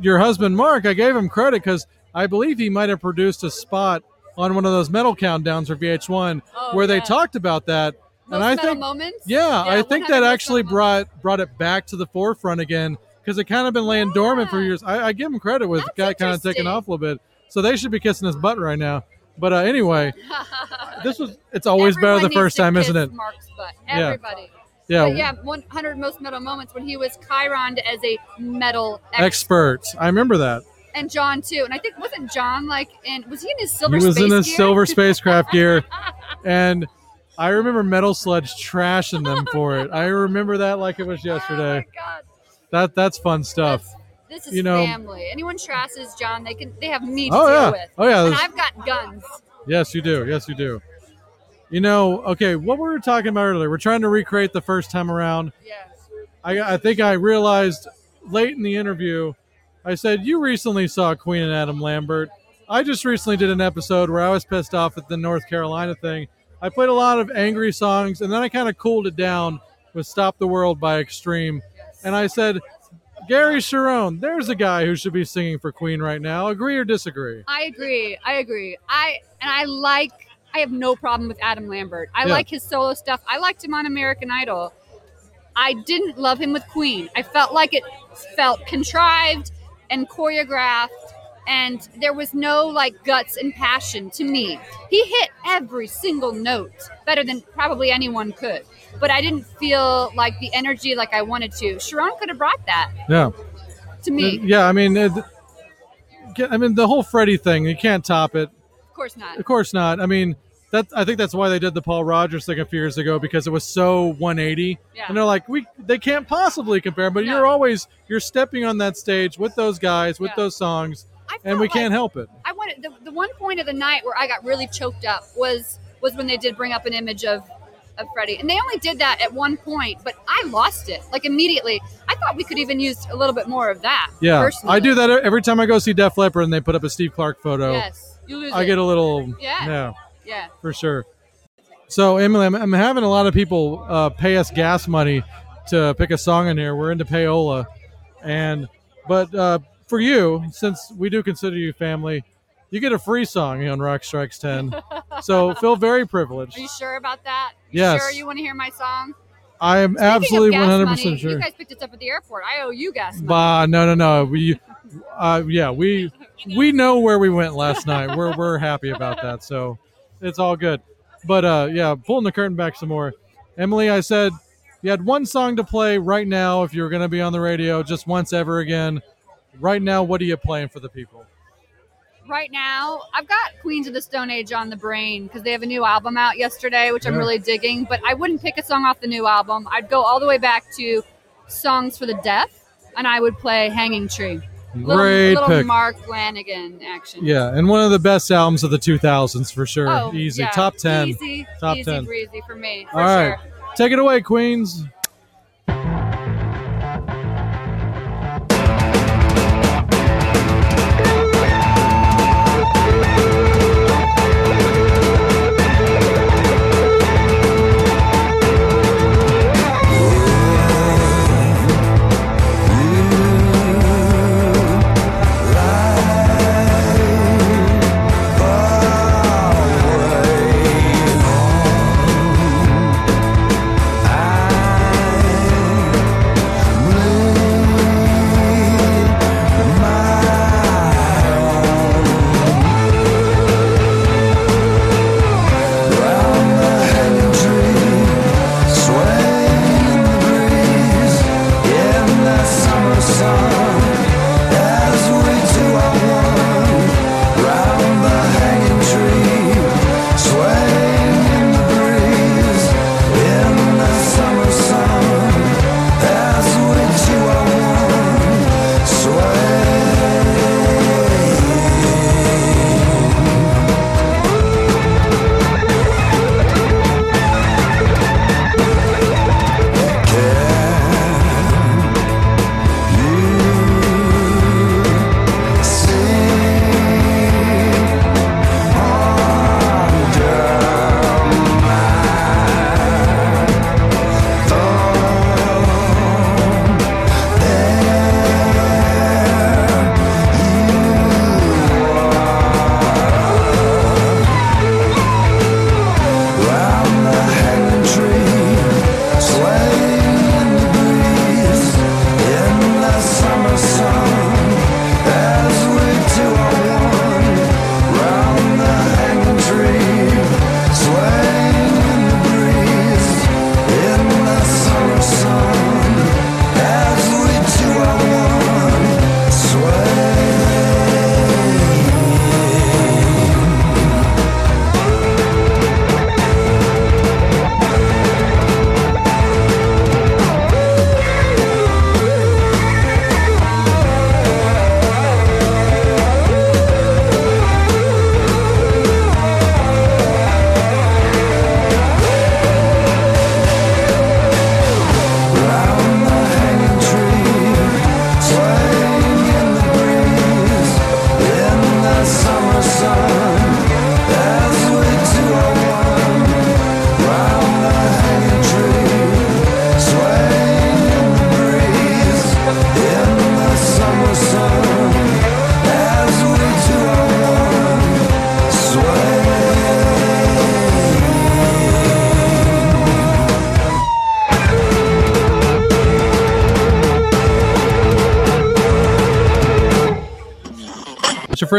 your husband Mark. I gave him credit because I believe he might have produced a spot on one of those metal countdowns for VH1 Oh, where they talked about that. And I think, moments? yeah, Yeah, I think that actually brought brought it back to the forefront again because it kind of been laying dormant for years. I, I give him credit with got kind of taking off a little bit, so they should be kissing his butt right now. But uh, anyway, this was it's always better the first time, isn't it? Mark's butt. Yeah. Everybody. Yeah. But yeah, 100 most metal moments when he was Chyroned as a metal expert. Expert, I remember that. And John too. And I think wasn't John like in was he in his silver he was in his gear? silver spacecraft gear, and I remember Metal Sludge trashing them for it. I remember that like it was oh yesterday. That that's fun stuff. This is you know, family. Anyone trashes John, they can they have me to Oh, deal yeah. with. Oh, yeah, And I've got guns. Yes, you do. Yes, you do. You know, okay, what we were talking about earlier, we're trying to recreate the first time around. Yes. I, I think I realized late in the interview, I said, You recently saw Queen and Adam Lambert. I just recently did an episode where I was pissed off at the North Carolina thing. I played a lot of angry songs, and then I kind of cooled it down with Stop the World by Extreme. And I said, Gary Cherone, there's a guy who should be singing for Queen right now. Agree or disagree? I agree. I agree. I and I like. I have no problem with Adam Lambert. I Yeah. like his solo stuff. I liked him on American Idol. I didn't love him with Queen. I felt like it felt contrived and choreographed, and there was no like guts and passion to me. He hit every single note better than probably anyone could, but I didn't feel like the energy like I wanted to. Cherone could have brought that Yeah. to me. Uh, yeah, I mean, it, I mean the whole Freddie thing. You can't top it. Of course not. Of course not. I mean, that I think that's why they did the Paul Rodgers thing a few years ago because it was so 180. Yeah. And they're like, we they can't possibly compare, but you're always you're stepping on that stage with those guys with Yeah. those songs, and we can't help it. I wanted the, the one point of the night where I got really choked up was was when they did bring up an image of of Freddie, and they only did that at one point, but I lost it like immediately. I thought we could even use a little bit more of that. Yeah, personally. I do that every time I go see Def Leppard and they put up a Steve Clark photo. Yes, you lose I it. get a little Yeah. yeah Yeah. for sure. So Emily, I'm, I'm having a lot of people uh, pay us gas money to pick a song in here. We're into payola, and but uh, for you, since we do consider you family, you get a free song on Rock Strikes Ten. so feel very privileged. Are you sure about that? You Yes. Sure, you want to hear my song? I am Speaking absolutely 100 money, percent sure. You guys picked us up at the airport. I owe you gas money. Bah, no, no, no. We, uh, yeah, we we know where we went last night. We're we're happy about that, so it's all good. But uh, yeah, pulling the curtain back some more. Emily, I said you had one song to play right now if you were going to be on the radio just once ever again. Right now, what are you playing for the people? right now i've got queens of the stone age on the brain because they have a new album out yesterday which i'm really digging but i wouldn't pick a song off the new album i'd go all the way back to songs for the deaf and i would play hanging tree little, Great little pick. mark lanegan action Yeah, and one of the best albums of the 2000s for sure. Oh, easy, yeah. top 10. easy top easy 10. breezy for me for All right, sure take it away, Queens.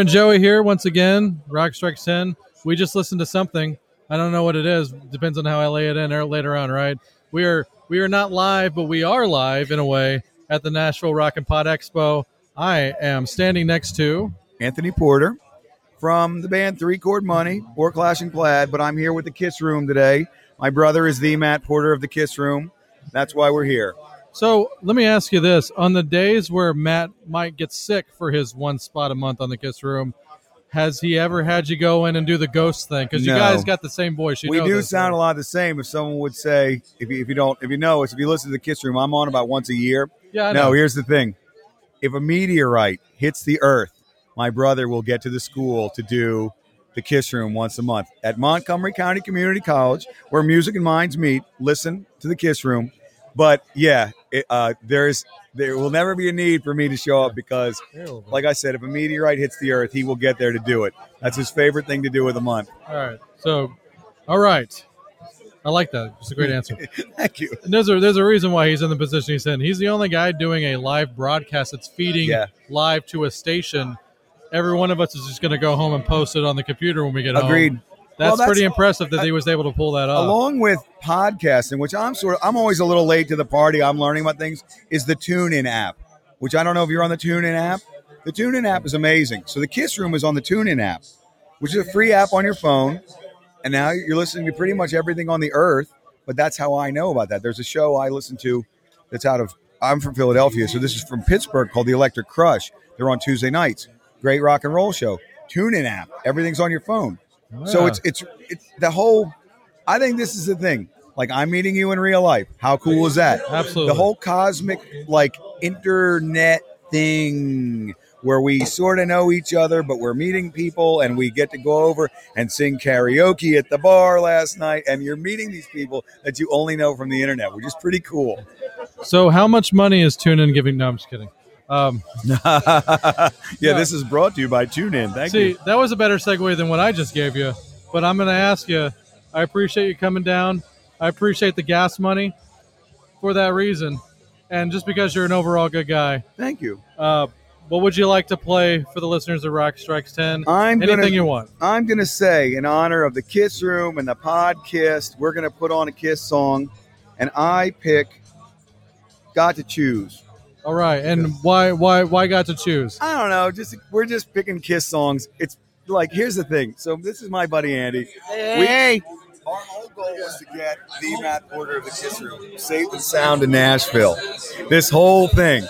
Friend Joey here once again. Rock Strikes 10. We just listened to something. I don't know what it is. Depends on how I lay it in or later on, right? We are we are not live, but we are live in a way at the Nashville Rock and Pod Expo. I am standing next to Anthony Porter from the band Three Chord Money or Clash and Plaid, but I'm here with the Kiss Room today. My brother is the Matt Porter of the Kiss Room. That's why we're here. So let me ask you this: On the days where Matt might get sick for his one spot a month on the Kiss Room, has he ever had you go in and do the ghost thing? Because you No. guys got the same voice. You we do sound a lot the same. If someone would say, if you, if you don't, if you know us, if you listen to the Kiss Room, I'm on about once a year. Yeah, I no, here's the thing: if a meteorite hits the Earth, my brother will get to the school to do the Kiss Room once a month at Montgomery County Community College, where music and minds meet. Listen to the Kiss Room. But yeah, it, uh, there's there will never be a need for me to show up because, like I said, if a meteorite hits the Earth, he will get there to do it. That's his favorite thing to do with a month. All right. So, all right. I like that. It's a great answer. Thank you. And there's a there's a reason why he's in the position he's in. He's the only guy doing a live broadcast that's feeding Yeah. live to a station. Every one of us is just going to go home and post it on the computer when we get home. Agreed. home. That's, Well, that's- pretty impressive that he was able to pull that off. along with podcasting, which I'm sort of, I'm always a little late to the party. I'm learning about things. Is the TuneIn app, which I don't know if you're on the TuneIn app. The TuneIn app is amazing. So the Kiss Room is on the TuneIn app, which is a free app on your phone, and now you're listening to pretty much everything on the earth. But that's how I know about that. There's a show I listen to that's out of. I'm from Philadelphia, so this is from Pittsburgh called the Electric Crush. They're on Tuesday nights. Great rock and roll show. TuneIn app. Everything's on your phone. So it's it's it's the whole. I think this is the thing. Like I'm meeting you in real life. How cool is that? Absolutely. The whole cosmic like internet thing where we sort of know each other, but we're meeting people and we get to go over and sing karaoke at the bar last night. And you're meeting these people that you only know from the internet, which is pretty cool. So, how much money is TuneIn giving? No, I'm just kidding. Um, yeah, this is brought to you by TuneIn. Thank see, you. that was a better segue than what I just gave you. But I'm going to ask you. I appreciate you coming down. I appreciate the gas money for that reason, and just because you're an overall good guy. Thank you. Uh, what would you like to play for the listeners of Rock Strikes Ten? I'm anything gonna, you want. I'm gonna say in honor of the Kiss Room and the Pod we're gonna put on a Kiss song, and I pick "Got to Choose." All right, and why why why got to choose? I don't know. Just we're just picking Kiss songs. It's like here's the thing. So this is my buddy Andy. Hey. our whole goal was to get the Matt Porter of the Kiss Room safe and sound in Nashville. This whole thing.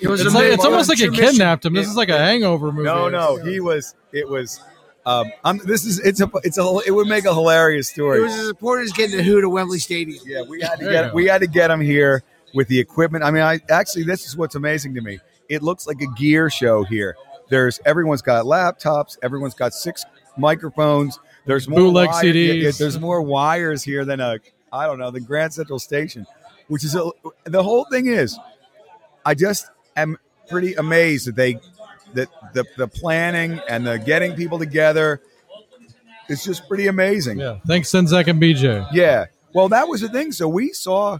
It was It's, like, it's almost like you kidnapped him. This is like a hangover movie. No, no, he was. It was. Um, I'm, this is. It's a. It's a. It would make a hilarious story. It was the supporters getting the hoot at Wembley Stadium. Yeah, we had to get we had to get him here with the equipment. I mean, I actually this is what's amazing to me. It looks like a gear show here. There's everyone's got laptops. Everyone's got six microphones. There's more Bootleg wire- CDs. yeah, there's more wires here than a I don't know the Grand Central Station, which is a, the whole thing is. I just am pretty amazed that they that the the planning and the getting people together. It's just pretty amazing. Yeah, thanks Sinzak and BJ. Yeah. Well, that was the thing. So we saw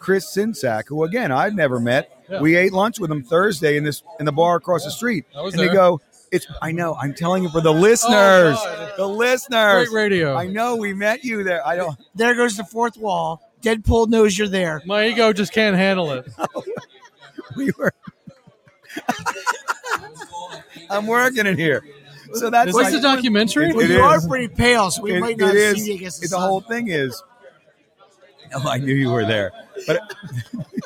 Chris Sinsack, who again I've never met. Yeah. We ate lunch with him Thursday in this in the bar across the street, I was and they there. go, "It's I know. I'm telling you for the listeners, Oh, the listeners. Great radio. I know we met you there. I don't. There goes the fourth wall. Deadpool knows you're there. My ego just can't handle it. We were. I'm working in here. So that's What's like, the documentary? It- Well, it you are pretty pale, so we It- might not see you against the It's the whole thing is. Oh, I knew you were there, but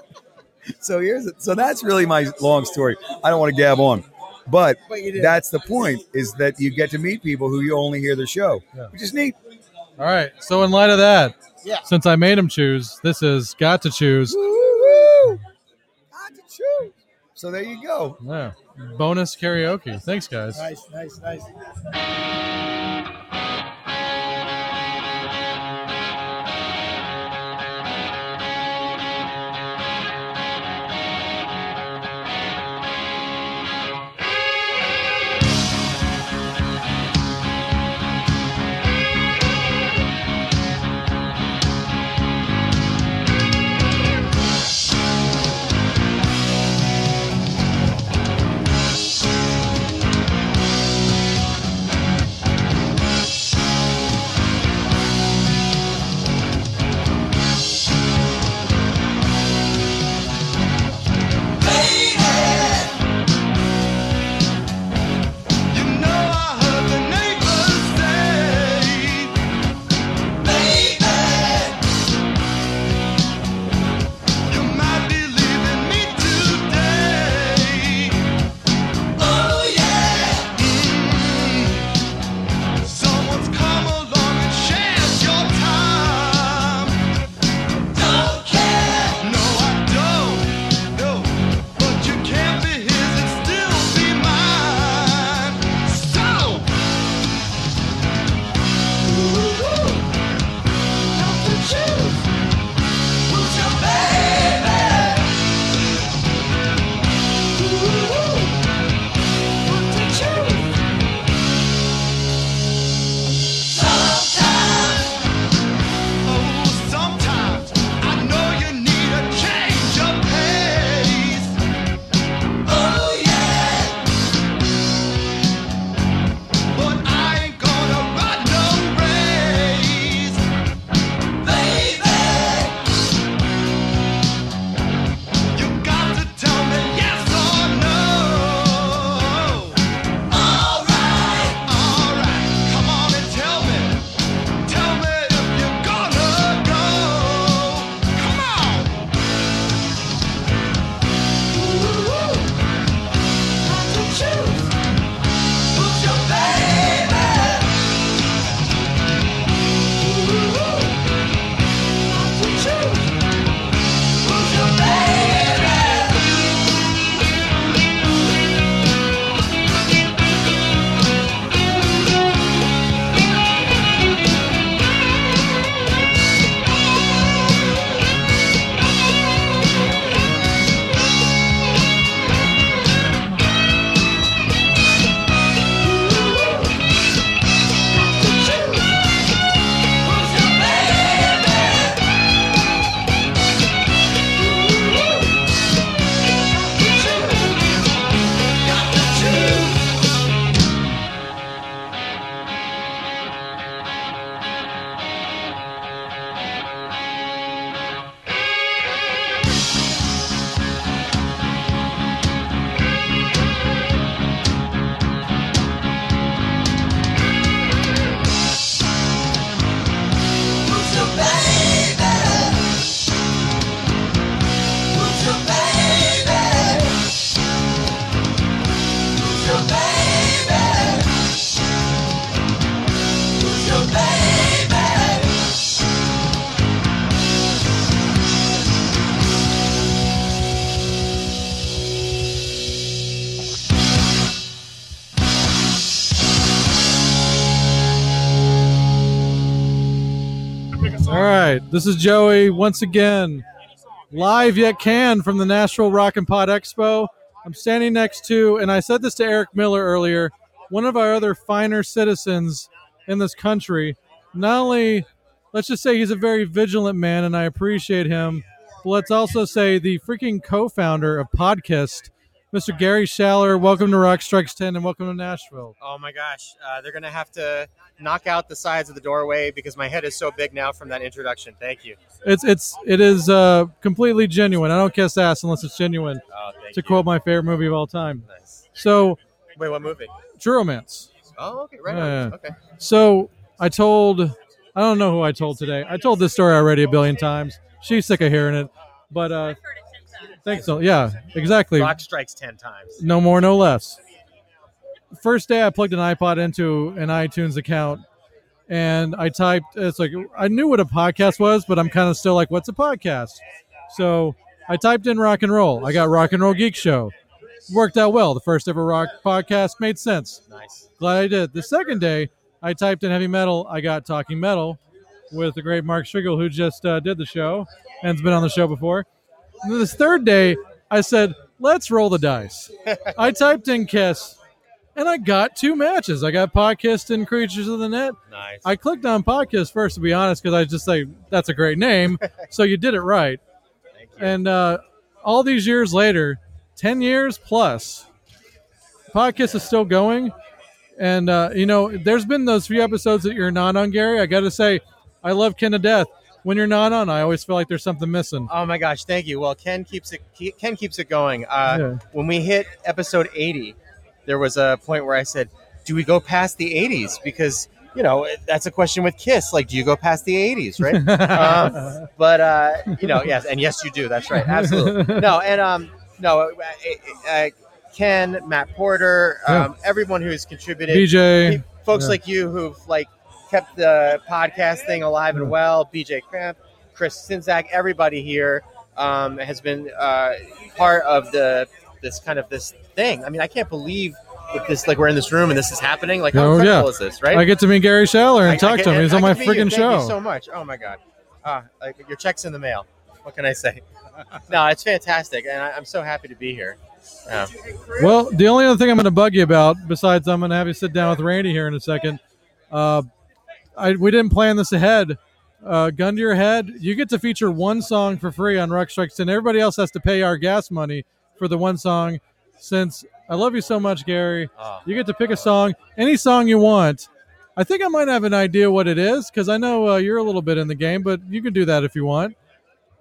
so here's it. So that's really my long story. I don't want to gab on, but But that's the point: is that you get to meet people who you only hear the show, Yeah. which is neat. All right. So in light of that, Yeah. since I made him choose, this is got to choose. Woo-hoo! Got to choose. So there you go. Yeah. Bonus karaoke. Thanks, guys. Nice, nice, nice. This is Joey once again, live yet can from the Nashville Rock and Pod Expo. I'm standing next to, and I said this to Eric Miller earlier, one of our other finer citizens in this country. Not only, let's just say he's a very vigilant man, and I appreciate him, but let's also say the freaking co-founder of Podkissed, Mr. Gary Schaller. Welcome to Rock Strikes 10, and welcome to Nashville. Oh my gosh, uh, they're gonna have to knock out the sides of the doorway because my head is so big now from that introduction. Thank you. It's it's it is uh, completely genuine. I don't kiss ass unless it's genuine. Oh, thank to quote my favorite movie of all time. Nice. So, Wait, what movie? True Romance. Oh, okay, right Yeah. on. Okay. So I told, I don't know who I told today. I told this story already a billion times. She's sick of hearing it, but uh, thanks. So yeah, exactly. Rock strikes ten times. No more, no less. First day, I plugged an iPod into an iTunes account, and I typed. It's like I knew what a podcast was, but I'm kind of still like, "What's a podcast?" So I typed in rock and roll. I got Rock and Roll Geek Show. Worked out well. The first ever rock podcast made sense. Nice. Glad I did. The second day, I typed in heavy metal. I got Talking Metal with the great Mark Strigl, who just uh, did the show and's been on the show before. And then this third day, I said, let's roll the dice. I typed in Kiss, and I got two matches. I got Podkissed and Creatures of the Net. Nice. I clicked on Podkissed first, to be honest, because I just say, that's a great name. so you did it right. And uh, all these years later, 10 years plus, Podkissed is still going. And, uh, you know, there's been those few episodes that you're not on, Gary. I got to say, I love Ken to death. When you're not on, I always feel like there's something missing. Oh my gosh, thank you. Well, Ken keeps it. Ken keeps it going. Uh, Yeah. When we hit episode 80, there was a point where I said, "Do we go past the 80s?" Because you know that's a question with Kiss. Like, do you go past the 80s, right? um, but uh, you know, yes, and yes, you do. That's right, absolutely. No, and um, no, uh, uh, Ken, Matt Porter, um, everyone who's contributed, BJ, folks yeah. like you who've like kept the podcast thing alive and well. BJ Cramp, Chris Czynszak, everybody here um, has been uh, part of the this kind of this thing. I mean, I can't believe that this like we're in this room and this is happening. Like, how Oh, incredible yeah. is this, right? I get to meet Gary Schaller and I- I talk get- to him. He's I on my freaking Thank show. you so much. Oh my god, ah, like your check's in the mail. What can I say? no, it's fantastic, and I, I'm so happy to be here. Yeah. Well, the only other thing I'm going to bug you about, besides I'm going to have you sit down with Randy here in a second, uh, I, we didn't plan this ahead. Uh, gun to your head, you get to feature one song for free on Rock Strikes, and everybody else has to pay our gas money for the one song. Since I love you so much, Gary, Oh. you get to pick a song, any song you want. I think I might have an idea what it is because I know uh, you're a little bit in the game, but you can do that if you want.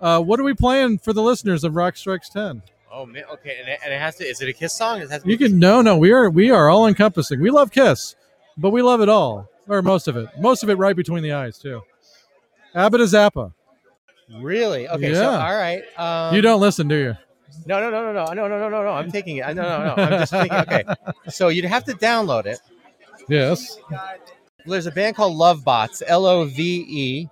Uh, what are we playing for the listeners of Rock Strikes 10? Oh man, okay, and it, and it has to. Is it a Kiss song? It has to You can no, no. We are we are all encompassing. We love Kiss, but we love it all, or most of it. Most of it right between the eyes too. Abbott is Zappa. Really? Okay. So Yeah. all right. Um, you don't listen, do you? No, no, no, no, no, no, no, no, no, no. I'm taking it. I- No, no, no. I'm just thinking. Okay. So you'd have to download it. Yes. There's a band called Love Bots. L O V E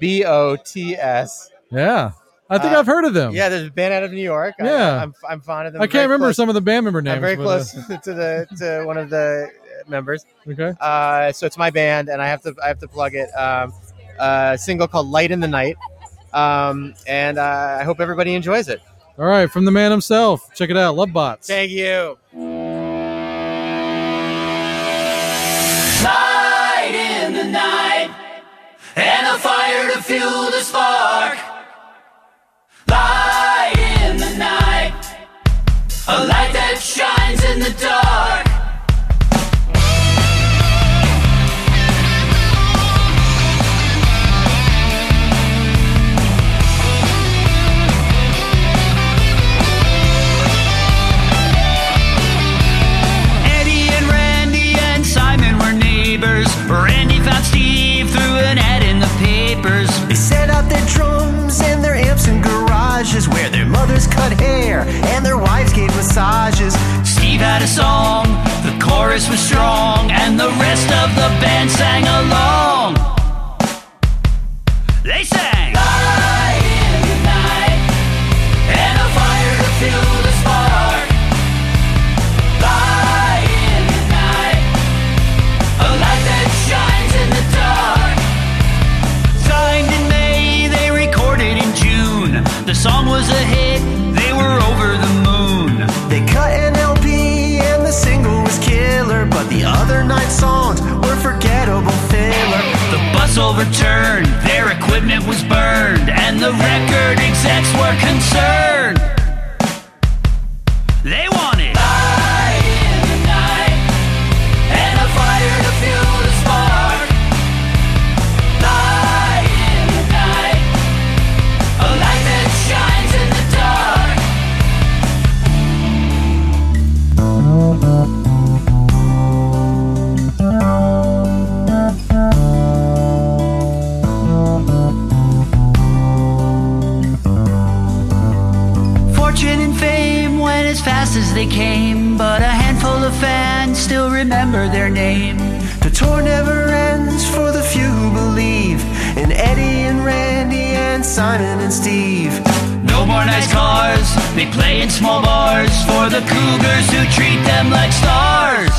B O T S. Yeah, I think Uh, I've heard of them. Yeah, there's a band out of New York. I- Yeah. I'm, I'm fond of them. I can't remember close- some of the band member names. I'm very close uh, to the to one of the members. Okay. Uh, so it's my band, and I have to I have to plug it. Um, a single called "Light in the Night," um, and uh, I hope everybody enjoys it. All right, from the man himself. Check it out. Love bots. Thank you. Light in the night, and a fire to fuel the spark. Rest overturned. Their equipment was burned, and the record execs were concerned. They came, but a handful of fans still remember their name. The tour never ends for the few who believe in Eddie and Randy and Simon and Steve. No more nice cars, they play in small bars for the cougars who treat them like stars.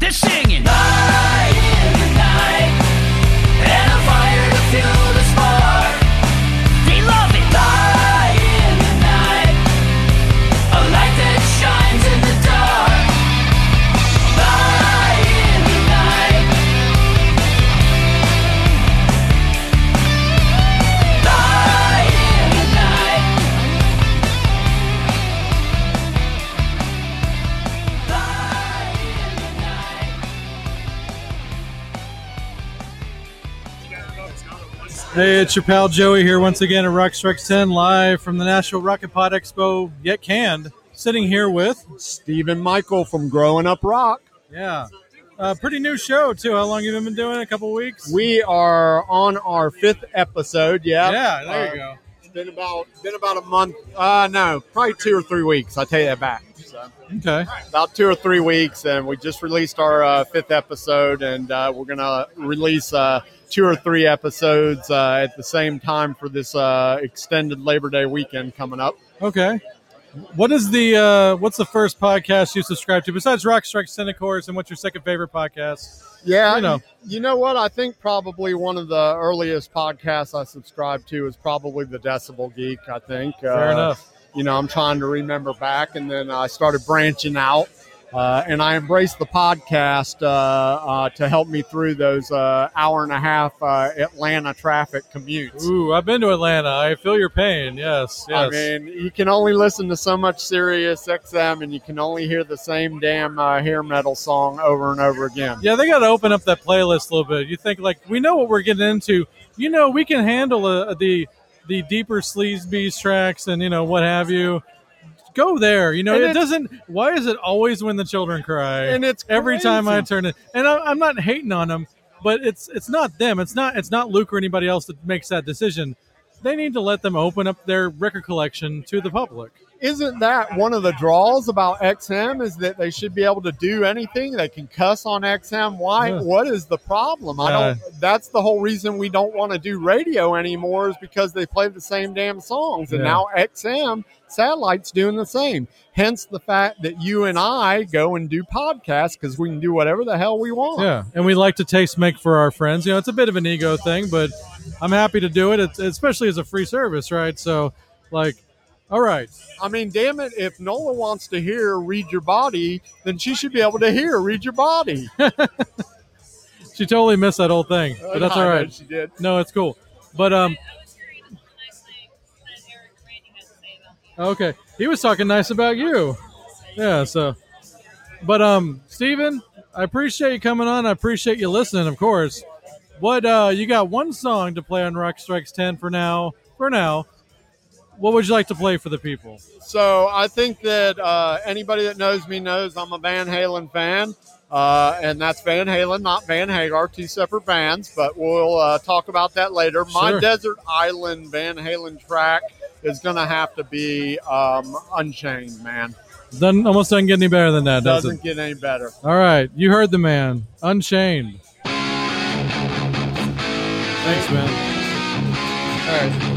They're singing light Hey, it's your pal Joey here once again at Rock Strikes 10, live from the Nashville Rock and Pod Expo, yet canned. Sitting here with Stephen Michael from Growing Up Rock. Yeah. Uh, pretty new show, too. How long have you been doing? A couple weeks? We are on our fifth episode. Yeah. Yeah, there you Uh, go. It's been about been about a month. Uh, no, probably two or three weeks. I take that back. So, Okay. about two or three weeks, and we just released our uh, fifth episode, and uh, we're gonna release uh, two or three episodes uh, at the same time for this uh, extended Labor Day weekend coming up. Okay. What is the uh, what's the first podcast you subscribe to besides Rock 10, of and what's your second favorite podcast? Yeah, You know. you know what? I think probably one of the earliest podcasts I subscribed to is probably the Decibel Geek. I think. Uh, Fair enough. You know, I'm trying to remember back, and then I started branching out, uh, and I embraced the podcast uh, uh, to help me through those uh, hour and a half uh, Atlanta traffic commutes. Ooh, I've been to Atlanta. I feel your pain. Yes, yes. I mean, you can only listen to so much Sirius XM, and you can only hear the same damn uh, hair metal song over and over again. Yeah, they got to open up that playlist a little bit. You think like we know what we're getting into. You know, we can handle uh, the the deeper sleaze beast tracks and you know what have you. Go there. You know, And it doesn't. Why is it always when the children cry? And it's every time I turn it. And I, I'm not hating on them, but it's it's not them. It's not it's not Luke or anybody else that makes that decision. They need to let them open up their record collection to the public. isn't that one of the draws about XM is that they should be able to do anything they can cuss on XM why Yeah. what is the problem I don't uh, that's the whole reason we don't want to do radio anymore is because they play the same damn songs and Yeah. now XM satellite's doing the same hence the fact that you and I go and do podcasts because we can do whatever the hell we want Yeah, and we like to taste make for our friends. You know, it's a bit of an ego thing, but I'm happy to do it, it's, especially as a free service, right? So, like, all right, I mean, damn it, if Nola wants to hear Read Your Body, then she should be able to hear Read Your Body. she totally missed that whole thing, but that's I all know she did. No, it's cool. But um, okay, he was talking nice about you. Yeah, so, but um, Steven, I appreciate you coming on. I appreciate you listening, of course. What uh, you got one song to play on Rock Strikes Ten for now. For now, what would you like to play for the people? So I think that uh, anybody that knows me knows I'm a Van Halen fan. Uh, and that's Van Halen, not Van Hagar, two separate bands, but we'll uh, talk about that later. My Sure. Desert Island Van Halen track is going to have to be um, Unchained, man. Doesn't almost doesn't get any better than that, does Doesn't it? get any better. All right, you heard the man, Unchained. Thanks, man. All right.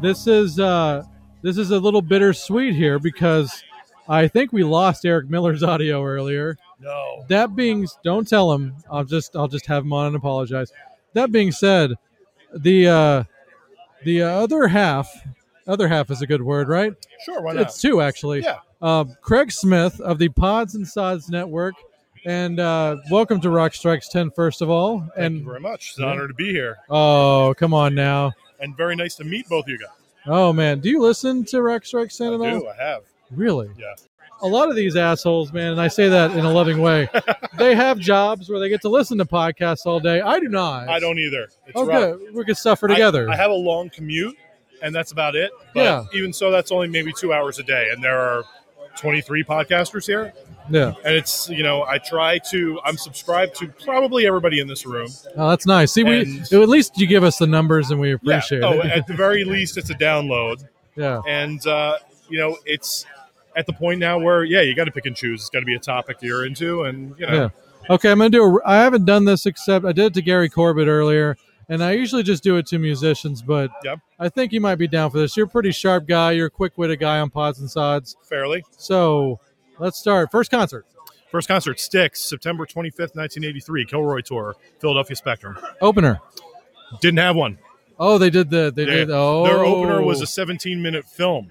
This is uh this is a little bittersweet here because I think we lost Eric Miller's audio earlier. No. That being don't tell him. I'll just I'll just have him on and apologize. That being said, the uh the other half other half is a good word, right? Sure, why not? It's two actually. Yeah. Uh, Craig Smith of the Pods and Sods Network. And uh, welcome to Rock Strikes 10, first of all. Thank and you very much. It's an honor to be here. Oh, come on now. And very nice to meet both of you guys. Oh man, do you listen to Rock Strike 10 at I do, I have. Really? Yeah. A lot of these assholes, man, and I say that in a loving way, they have jobs where they get to listen to podcasts all day. I do not. I don't either. It's Oh, rough. good. We could suffer I- together. I, have a long commute, and that's about it. But Yeah. even so, that's only maybe two hours a day, and there are 23 podcasters here. Yeah. And it's, you know, I try to, I'm subscribed to probably everybody in this room. Oh, that's nice. See, we at least you give us the numbers, and we appreciate yeah. Oh, it. at the very least, it's a download. Yeah. And, uh, you know, it's at the point now where, yeah, you got to pick and choose. It's got to be a topic you're into, and, you know. Yeah. Okay, I'm gonna do. A, I haven't done this except I did it to Gary Corbett earlier, and I usually just do it to musicians. But Yep. I think you might be down for this. You're a pretty sharp guy. You're a quick-witted guy on pods and sods. Fairly. So let's start. First concert. First concert, Styx, September 25th, 1983, Kilroy Tour, Philadelphia Spectrum. Opener. Didn't have one. Oh, they did the. They Their- did. Oh, Their opener was a 17 minute film,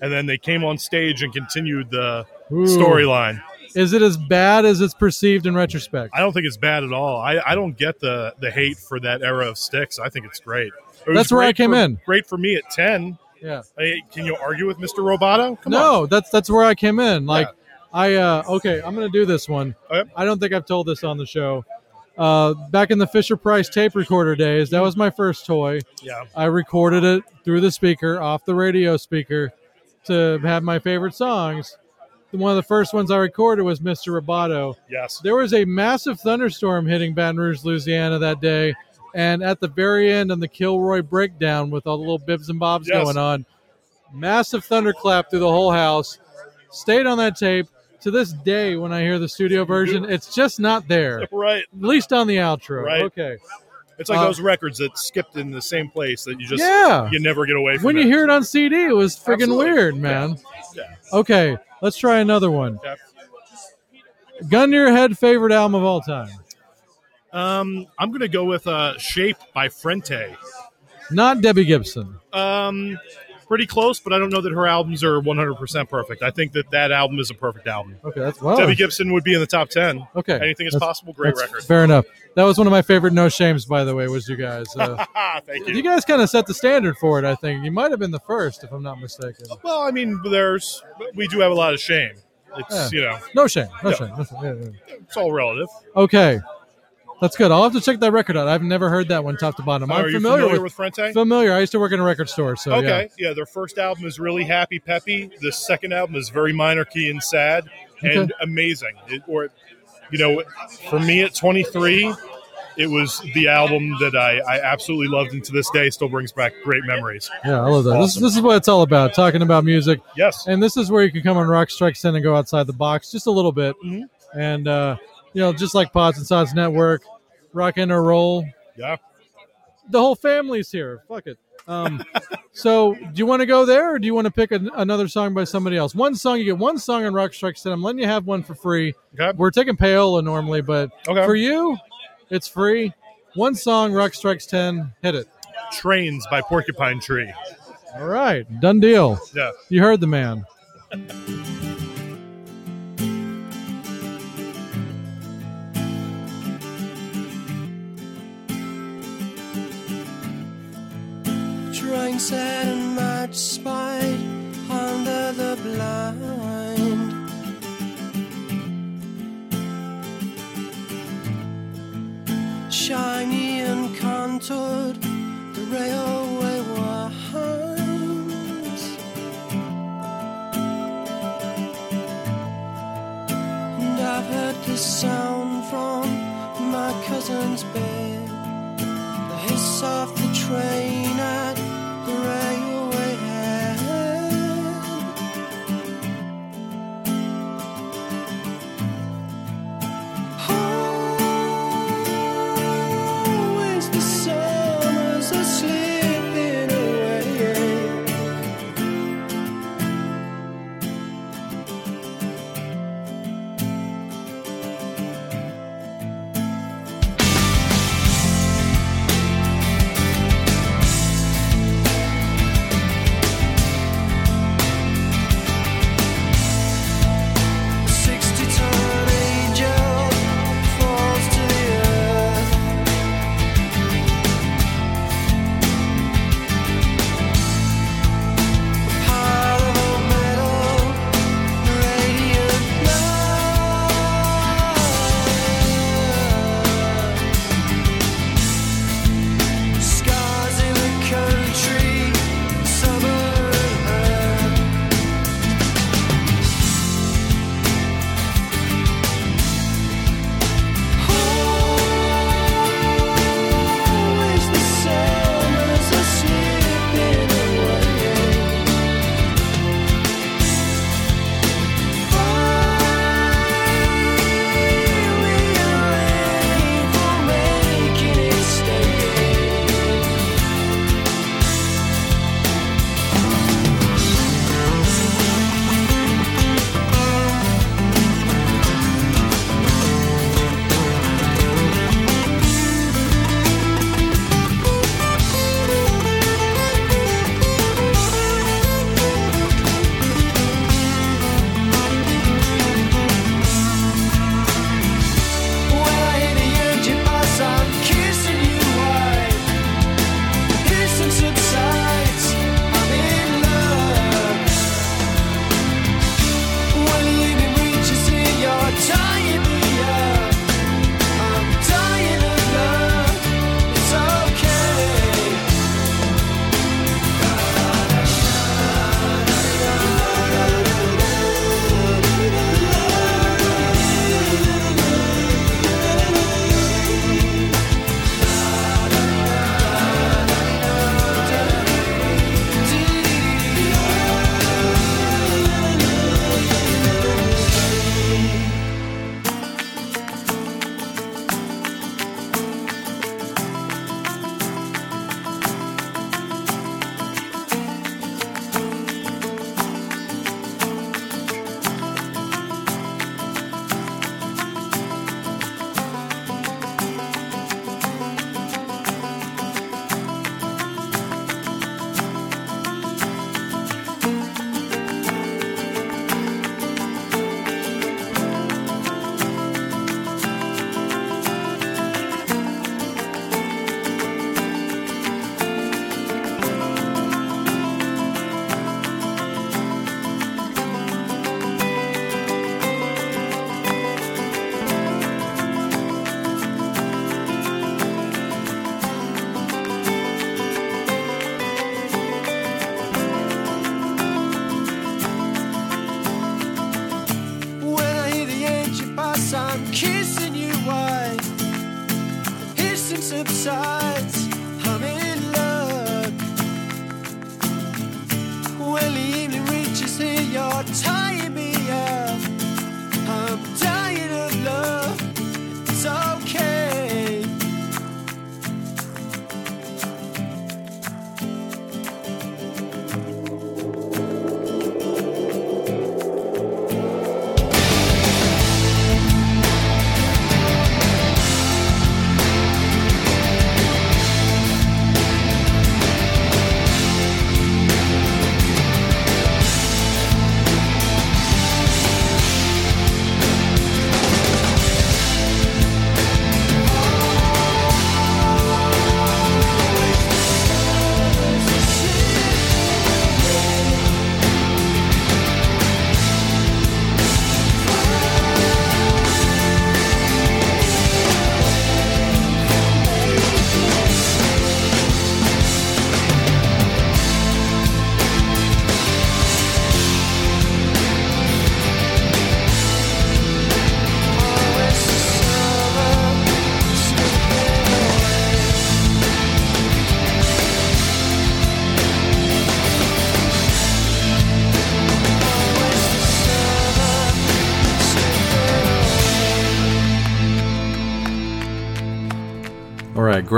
and then they came on stage and continued the storyline. Is it as bad as it's perceived in retrospect? I don't think it's bad at all. I, I don't get the the hate for that era of Styx. I think it's great. It That's where I came for- in. Great for me at 10. Yeah. Hey, can you argue with Mr. Roboto? Come on. no, that's that's where I came in. Like I uh okay, I'm gonna do this one. I don't think I've told this on the show. Uh, back in the Fisher Price tape recorder days, that was my first toy. Yeah. I recorded it through the speaker, off the radio speaker, to have my favorite songs. One of the first ones I recorded was Mr. Roboto. Yes. There was a massive thunderstorm hitting Baton Rouge, Louisiana that day. And at the very end on the Kilroy breakdown with all the little bibs and bobs Yes. going on, massive thunderclap through the whole house. Stayed on that tape. To this day, when I hear the studio version, it's just not there. Right. At least on the outro. Right. Okay. It's like Uh, those records that skipped in the same place that you just Yeah. you never get away from. When it. you hear it on CD, it was friggin' Absolutely. weird, man. Yeah. Okay, let's try another one. Yeah. Gun to your head, favorite album of all time. Um, I'm gonna go with uh, "Shape" by Frente. Not Debbie Gibson. Um, pretty close, but I don't know that her albums are 100% perfect. I think that that album is a perfect album. Okay, that's well. Debbie Gibson would be in the top 10. Okay, anything is that's- possible. Great record. Fair enough. That was one of my favorite no shames, by the way. Was you guys? Uh, Thank you. you guys kind of set the standard for it. I think you might have been the first, if I'm not mistaken. Well, I mean, there's we do have a lot of shame. It's Yeah. you know, No shame. No shame. No shame. Yeah, yeah. it's all relative. Okay, that's good. I'll have to check that record out. I've never heard that one top to bottom. Oh, I'm are you familiar, familiar with, with Frente? Familiar. I used to work in a record store, so okay, yeah. Their first album is really happy, peppy. The second album is very minor key and sad, and Okay. amazing. It, or, you know, for me at 23, it was the album that I, I absolutely loved, and to this day still brings back great memories. yeah, yeah. I love that. This, Awesome. this is what it's all about. Talking about music. Yes. And this is where you can come on Rock Strikes 10 and go outside the box just a little bit. Mm-hmm. And, uh, you know, just like Pods and Sods Network, rock and roll. Yeah. The whole family's here. Fuck it. Um, so, do you want to go there, or do you want to pick an, another song by somebody else? One song, you get one song on Rock Strike Said. I'm letting you have one for free. Okay. We're taking payola normally, but okay. for you, it's free. One song, Rock Strikes 10, hit it. Trains by Porcupine Tree. All right, done deal. Yeah. You heard the man. rang sad and much spied under the blind. Shiny and contoured, the railway winds. And I've heard this sound from my cousin's bed, the hiss of the train at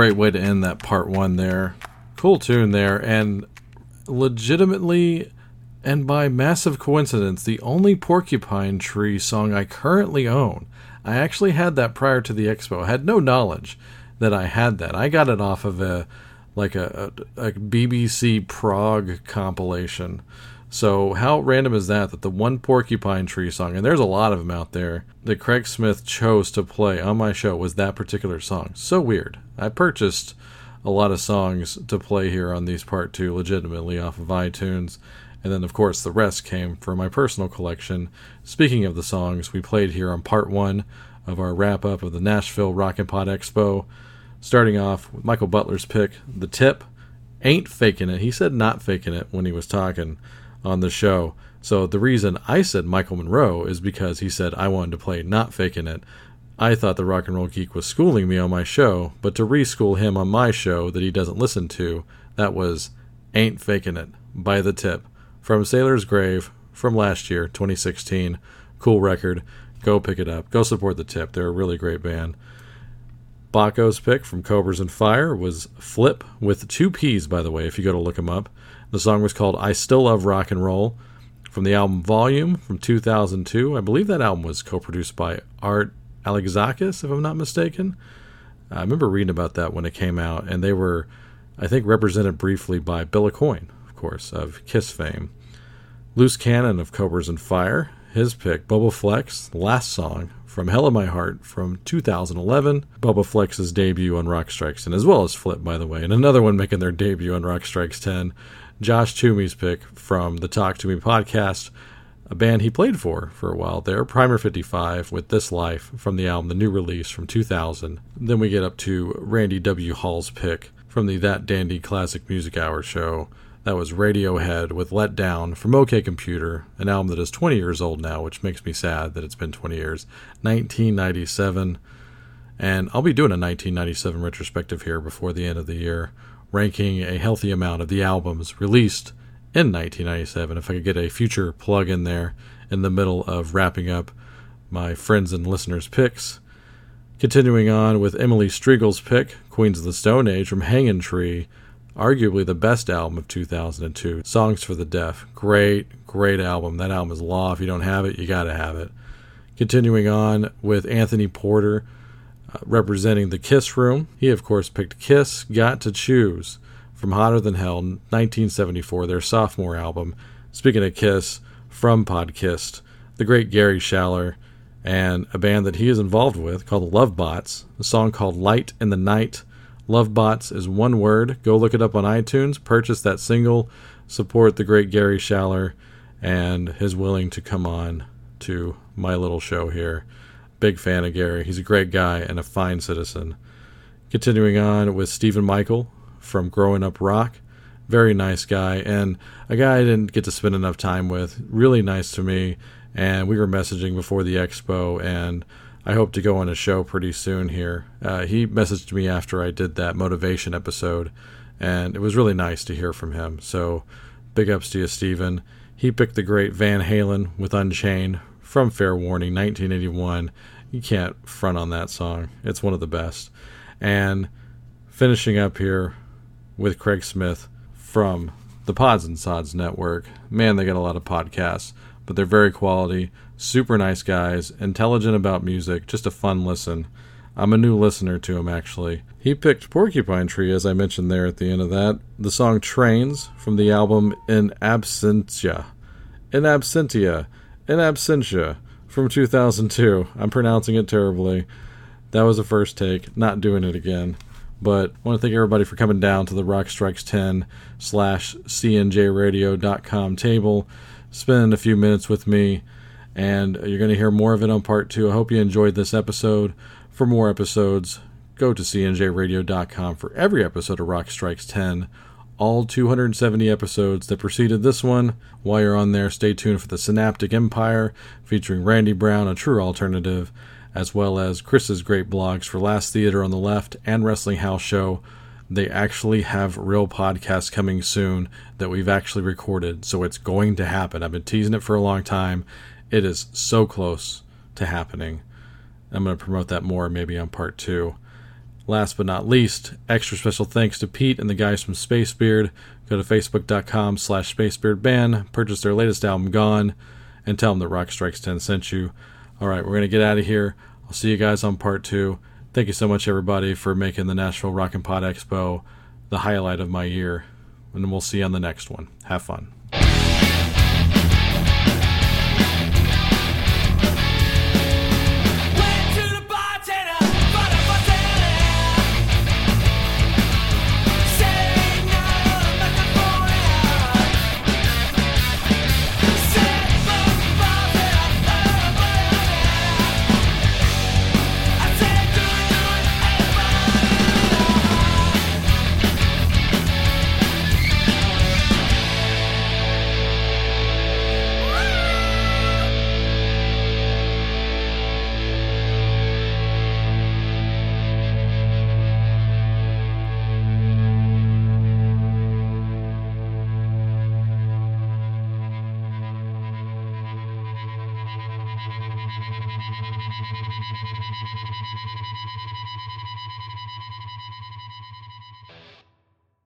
great way to end that part one there. Cool tune there, and legitimately, and by massive coincidence, the only Porcupine Tree song I currently own. I actually had that prior to the expo. I had no knowledge that I had that. I got it off of a like a, a, a BBC Prague compilation. So how random is that? That the one Porcupine Tree song, and there's a lot of them out there, that Craig Smith chose to play on my show was that particular song. So weird. I purchased a lot of songs to play here on these part two legitimately off of iTunes. And then, of course, the rest came from my personal collection. Speaking of the songs we played here on part one of our wrap up of the Nashville Rock and Pod Expo, starting off with Michael Butler's pick, The Tip. Ain't faking it. He said not faking it when he was talking on the show. So the reason I said Michael Monroe is because he said I wanted to play not faking it. I thought the rock and roll geek was schooling me on my show, but to reschool him on my show that he doesn't listen to, that was Ain't Faking It by The Tip from Sailor's Grave from last year, 2016. Cool record. Go pick it up. Go support The Tip. They're a really great band. Baco's pick from Cobras and Fire was Flipp with two P's, by the way, if you go to look them up. The song was called I Still Love Rock and Roll from the album Volume from 2002. I believe that album was co produced by Art Alexakis, if I'm not mistaken. I remember reading about that when it came out, and they were, I think, represented briefly by Bill Aucoin, of course, of Kiss fame. Loose Cannon of Cobras and Fire, his pick, Bobaflex, last song from Hell of My Heart from 2011, Bobaflex's debut on Rock Strikes 10, as well as Flipp, by the way, and another one making their debut on Rock Strikes 10, Josh Toomey's pick from the Talk to Me podcast, a band he played for for a while there, Primer 55 with This Life from the album The New Release from 2000. Then we get up to Randy W. Hall's pick from the That Dandy Classic Music Hour show. That was Radiohead with Let Down from OK Computer, an album that is 20 years old now, which makes me sad that it's been 20 years. 1997. And I'll be doing a 1997 retrospective here before the end of the year, ranking a healthy amount of the albums released in 1997. If I could get a future plug in there in the middle of wrapping up my friends and listeners' picks. Continuing on with Emily Strigl's pick, Queens of the Stone Age from Hanging Tree, arguably the best album of 2002. Songs for the Deaf. Great, great album. That album is law. If you don't have it, you got to have it. Continuing on with Anthony Porter representing the Kiss Room. He, of course, picked Kiss Got to Choose from Hotter Than Hell, 1974, their sophomore album. Speaking of Kiss, from Podkissed, the great Gary Schaller, and a band that he is involved with called the Love Bots. A song called Light in the Night. Love Bots is one word. Go look it up on iTunes. Purchase that single. Support the great Gary Schaller and his willing to come on to my little show here. Big fan of Gary. He's a great guy and a fine citizen. Continuing on with Stephen Michael from Growing Up Rock. Very nice guy and a guy I didn't get to spend enough time with. Really nice to me. And we were messaging before the expo and I hope to go on a show pretty soon here. Uh, he messaged me after I did that motivation episode, and it was really nice to hear from him. So, big ups to you, Stephen. He picked the great Van Halen with Unchained from Fair Warning, 1981. You can't front on that song, it's one of the best. And finishing up here with Craig Smith from the Pods and Sods Network. Man, they got a lot of podcasts, but they're very quality super nice guys, intelligent about music, just a fun listen. I'm a new listener to him, actually. He picked Porcupine Tree, as I mentioned there at the end of that. The song Trains from the album In Absentia. In Absentia. In Absentia from 2002. I'm pronouncing it terribly. That was a first take, not doing it again. But I want to thank everybody for coming down to the Rock Strikes 10 slash CNJRadio.com table, spending a few minutes with me and you're going to hear more of it on part two. I hope you enjoyed this episode. For more episodes, go to cnjradio.com for every episode of Rock Strikes 10. All 270 episodes that preceded this one. While you're on there, stay tuned for the Synaptic Empire featuring Randy Brown, a true alternative, as well as Chris's great blogs for Last Theater on the Left and Wrestling House Show. They actually have real podcasts coming soon that we've actually recorded, so it's going to happen. I've been teasing it for a long time. It is so close to happening. I'm going to promote that more maybe on part two. Last but not least, extra special thanks to Pete and the guys from Space Beard. Go to facebook.com slash spacebeardband, purchase their latest album, Gone, and tell them that Rock Strikes 10 sent you. All right, we're going to get out of here. I'll see you guys on part two. Thank you so much, everybody, for making the Nashville Rock and Pod Expo the highlight of my year. And we'll see you on the next one. Have fun.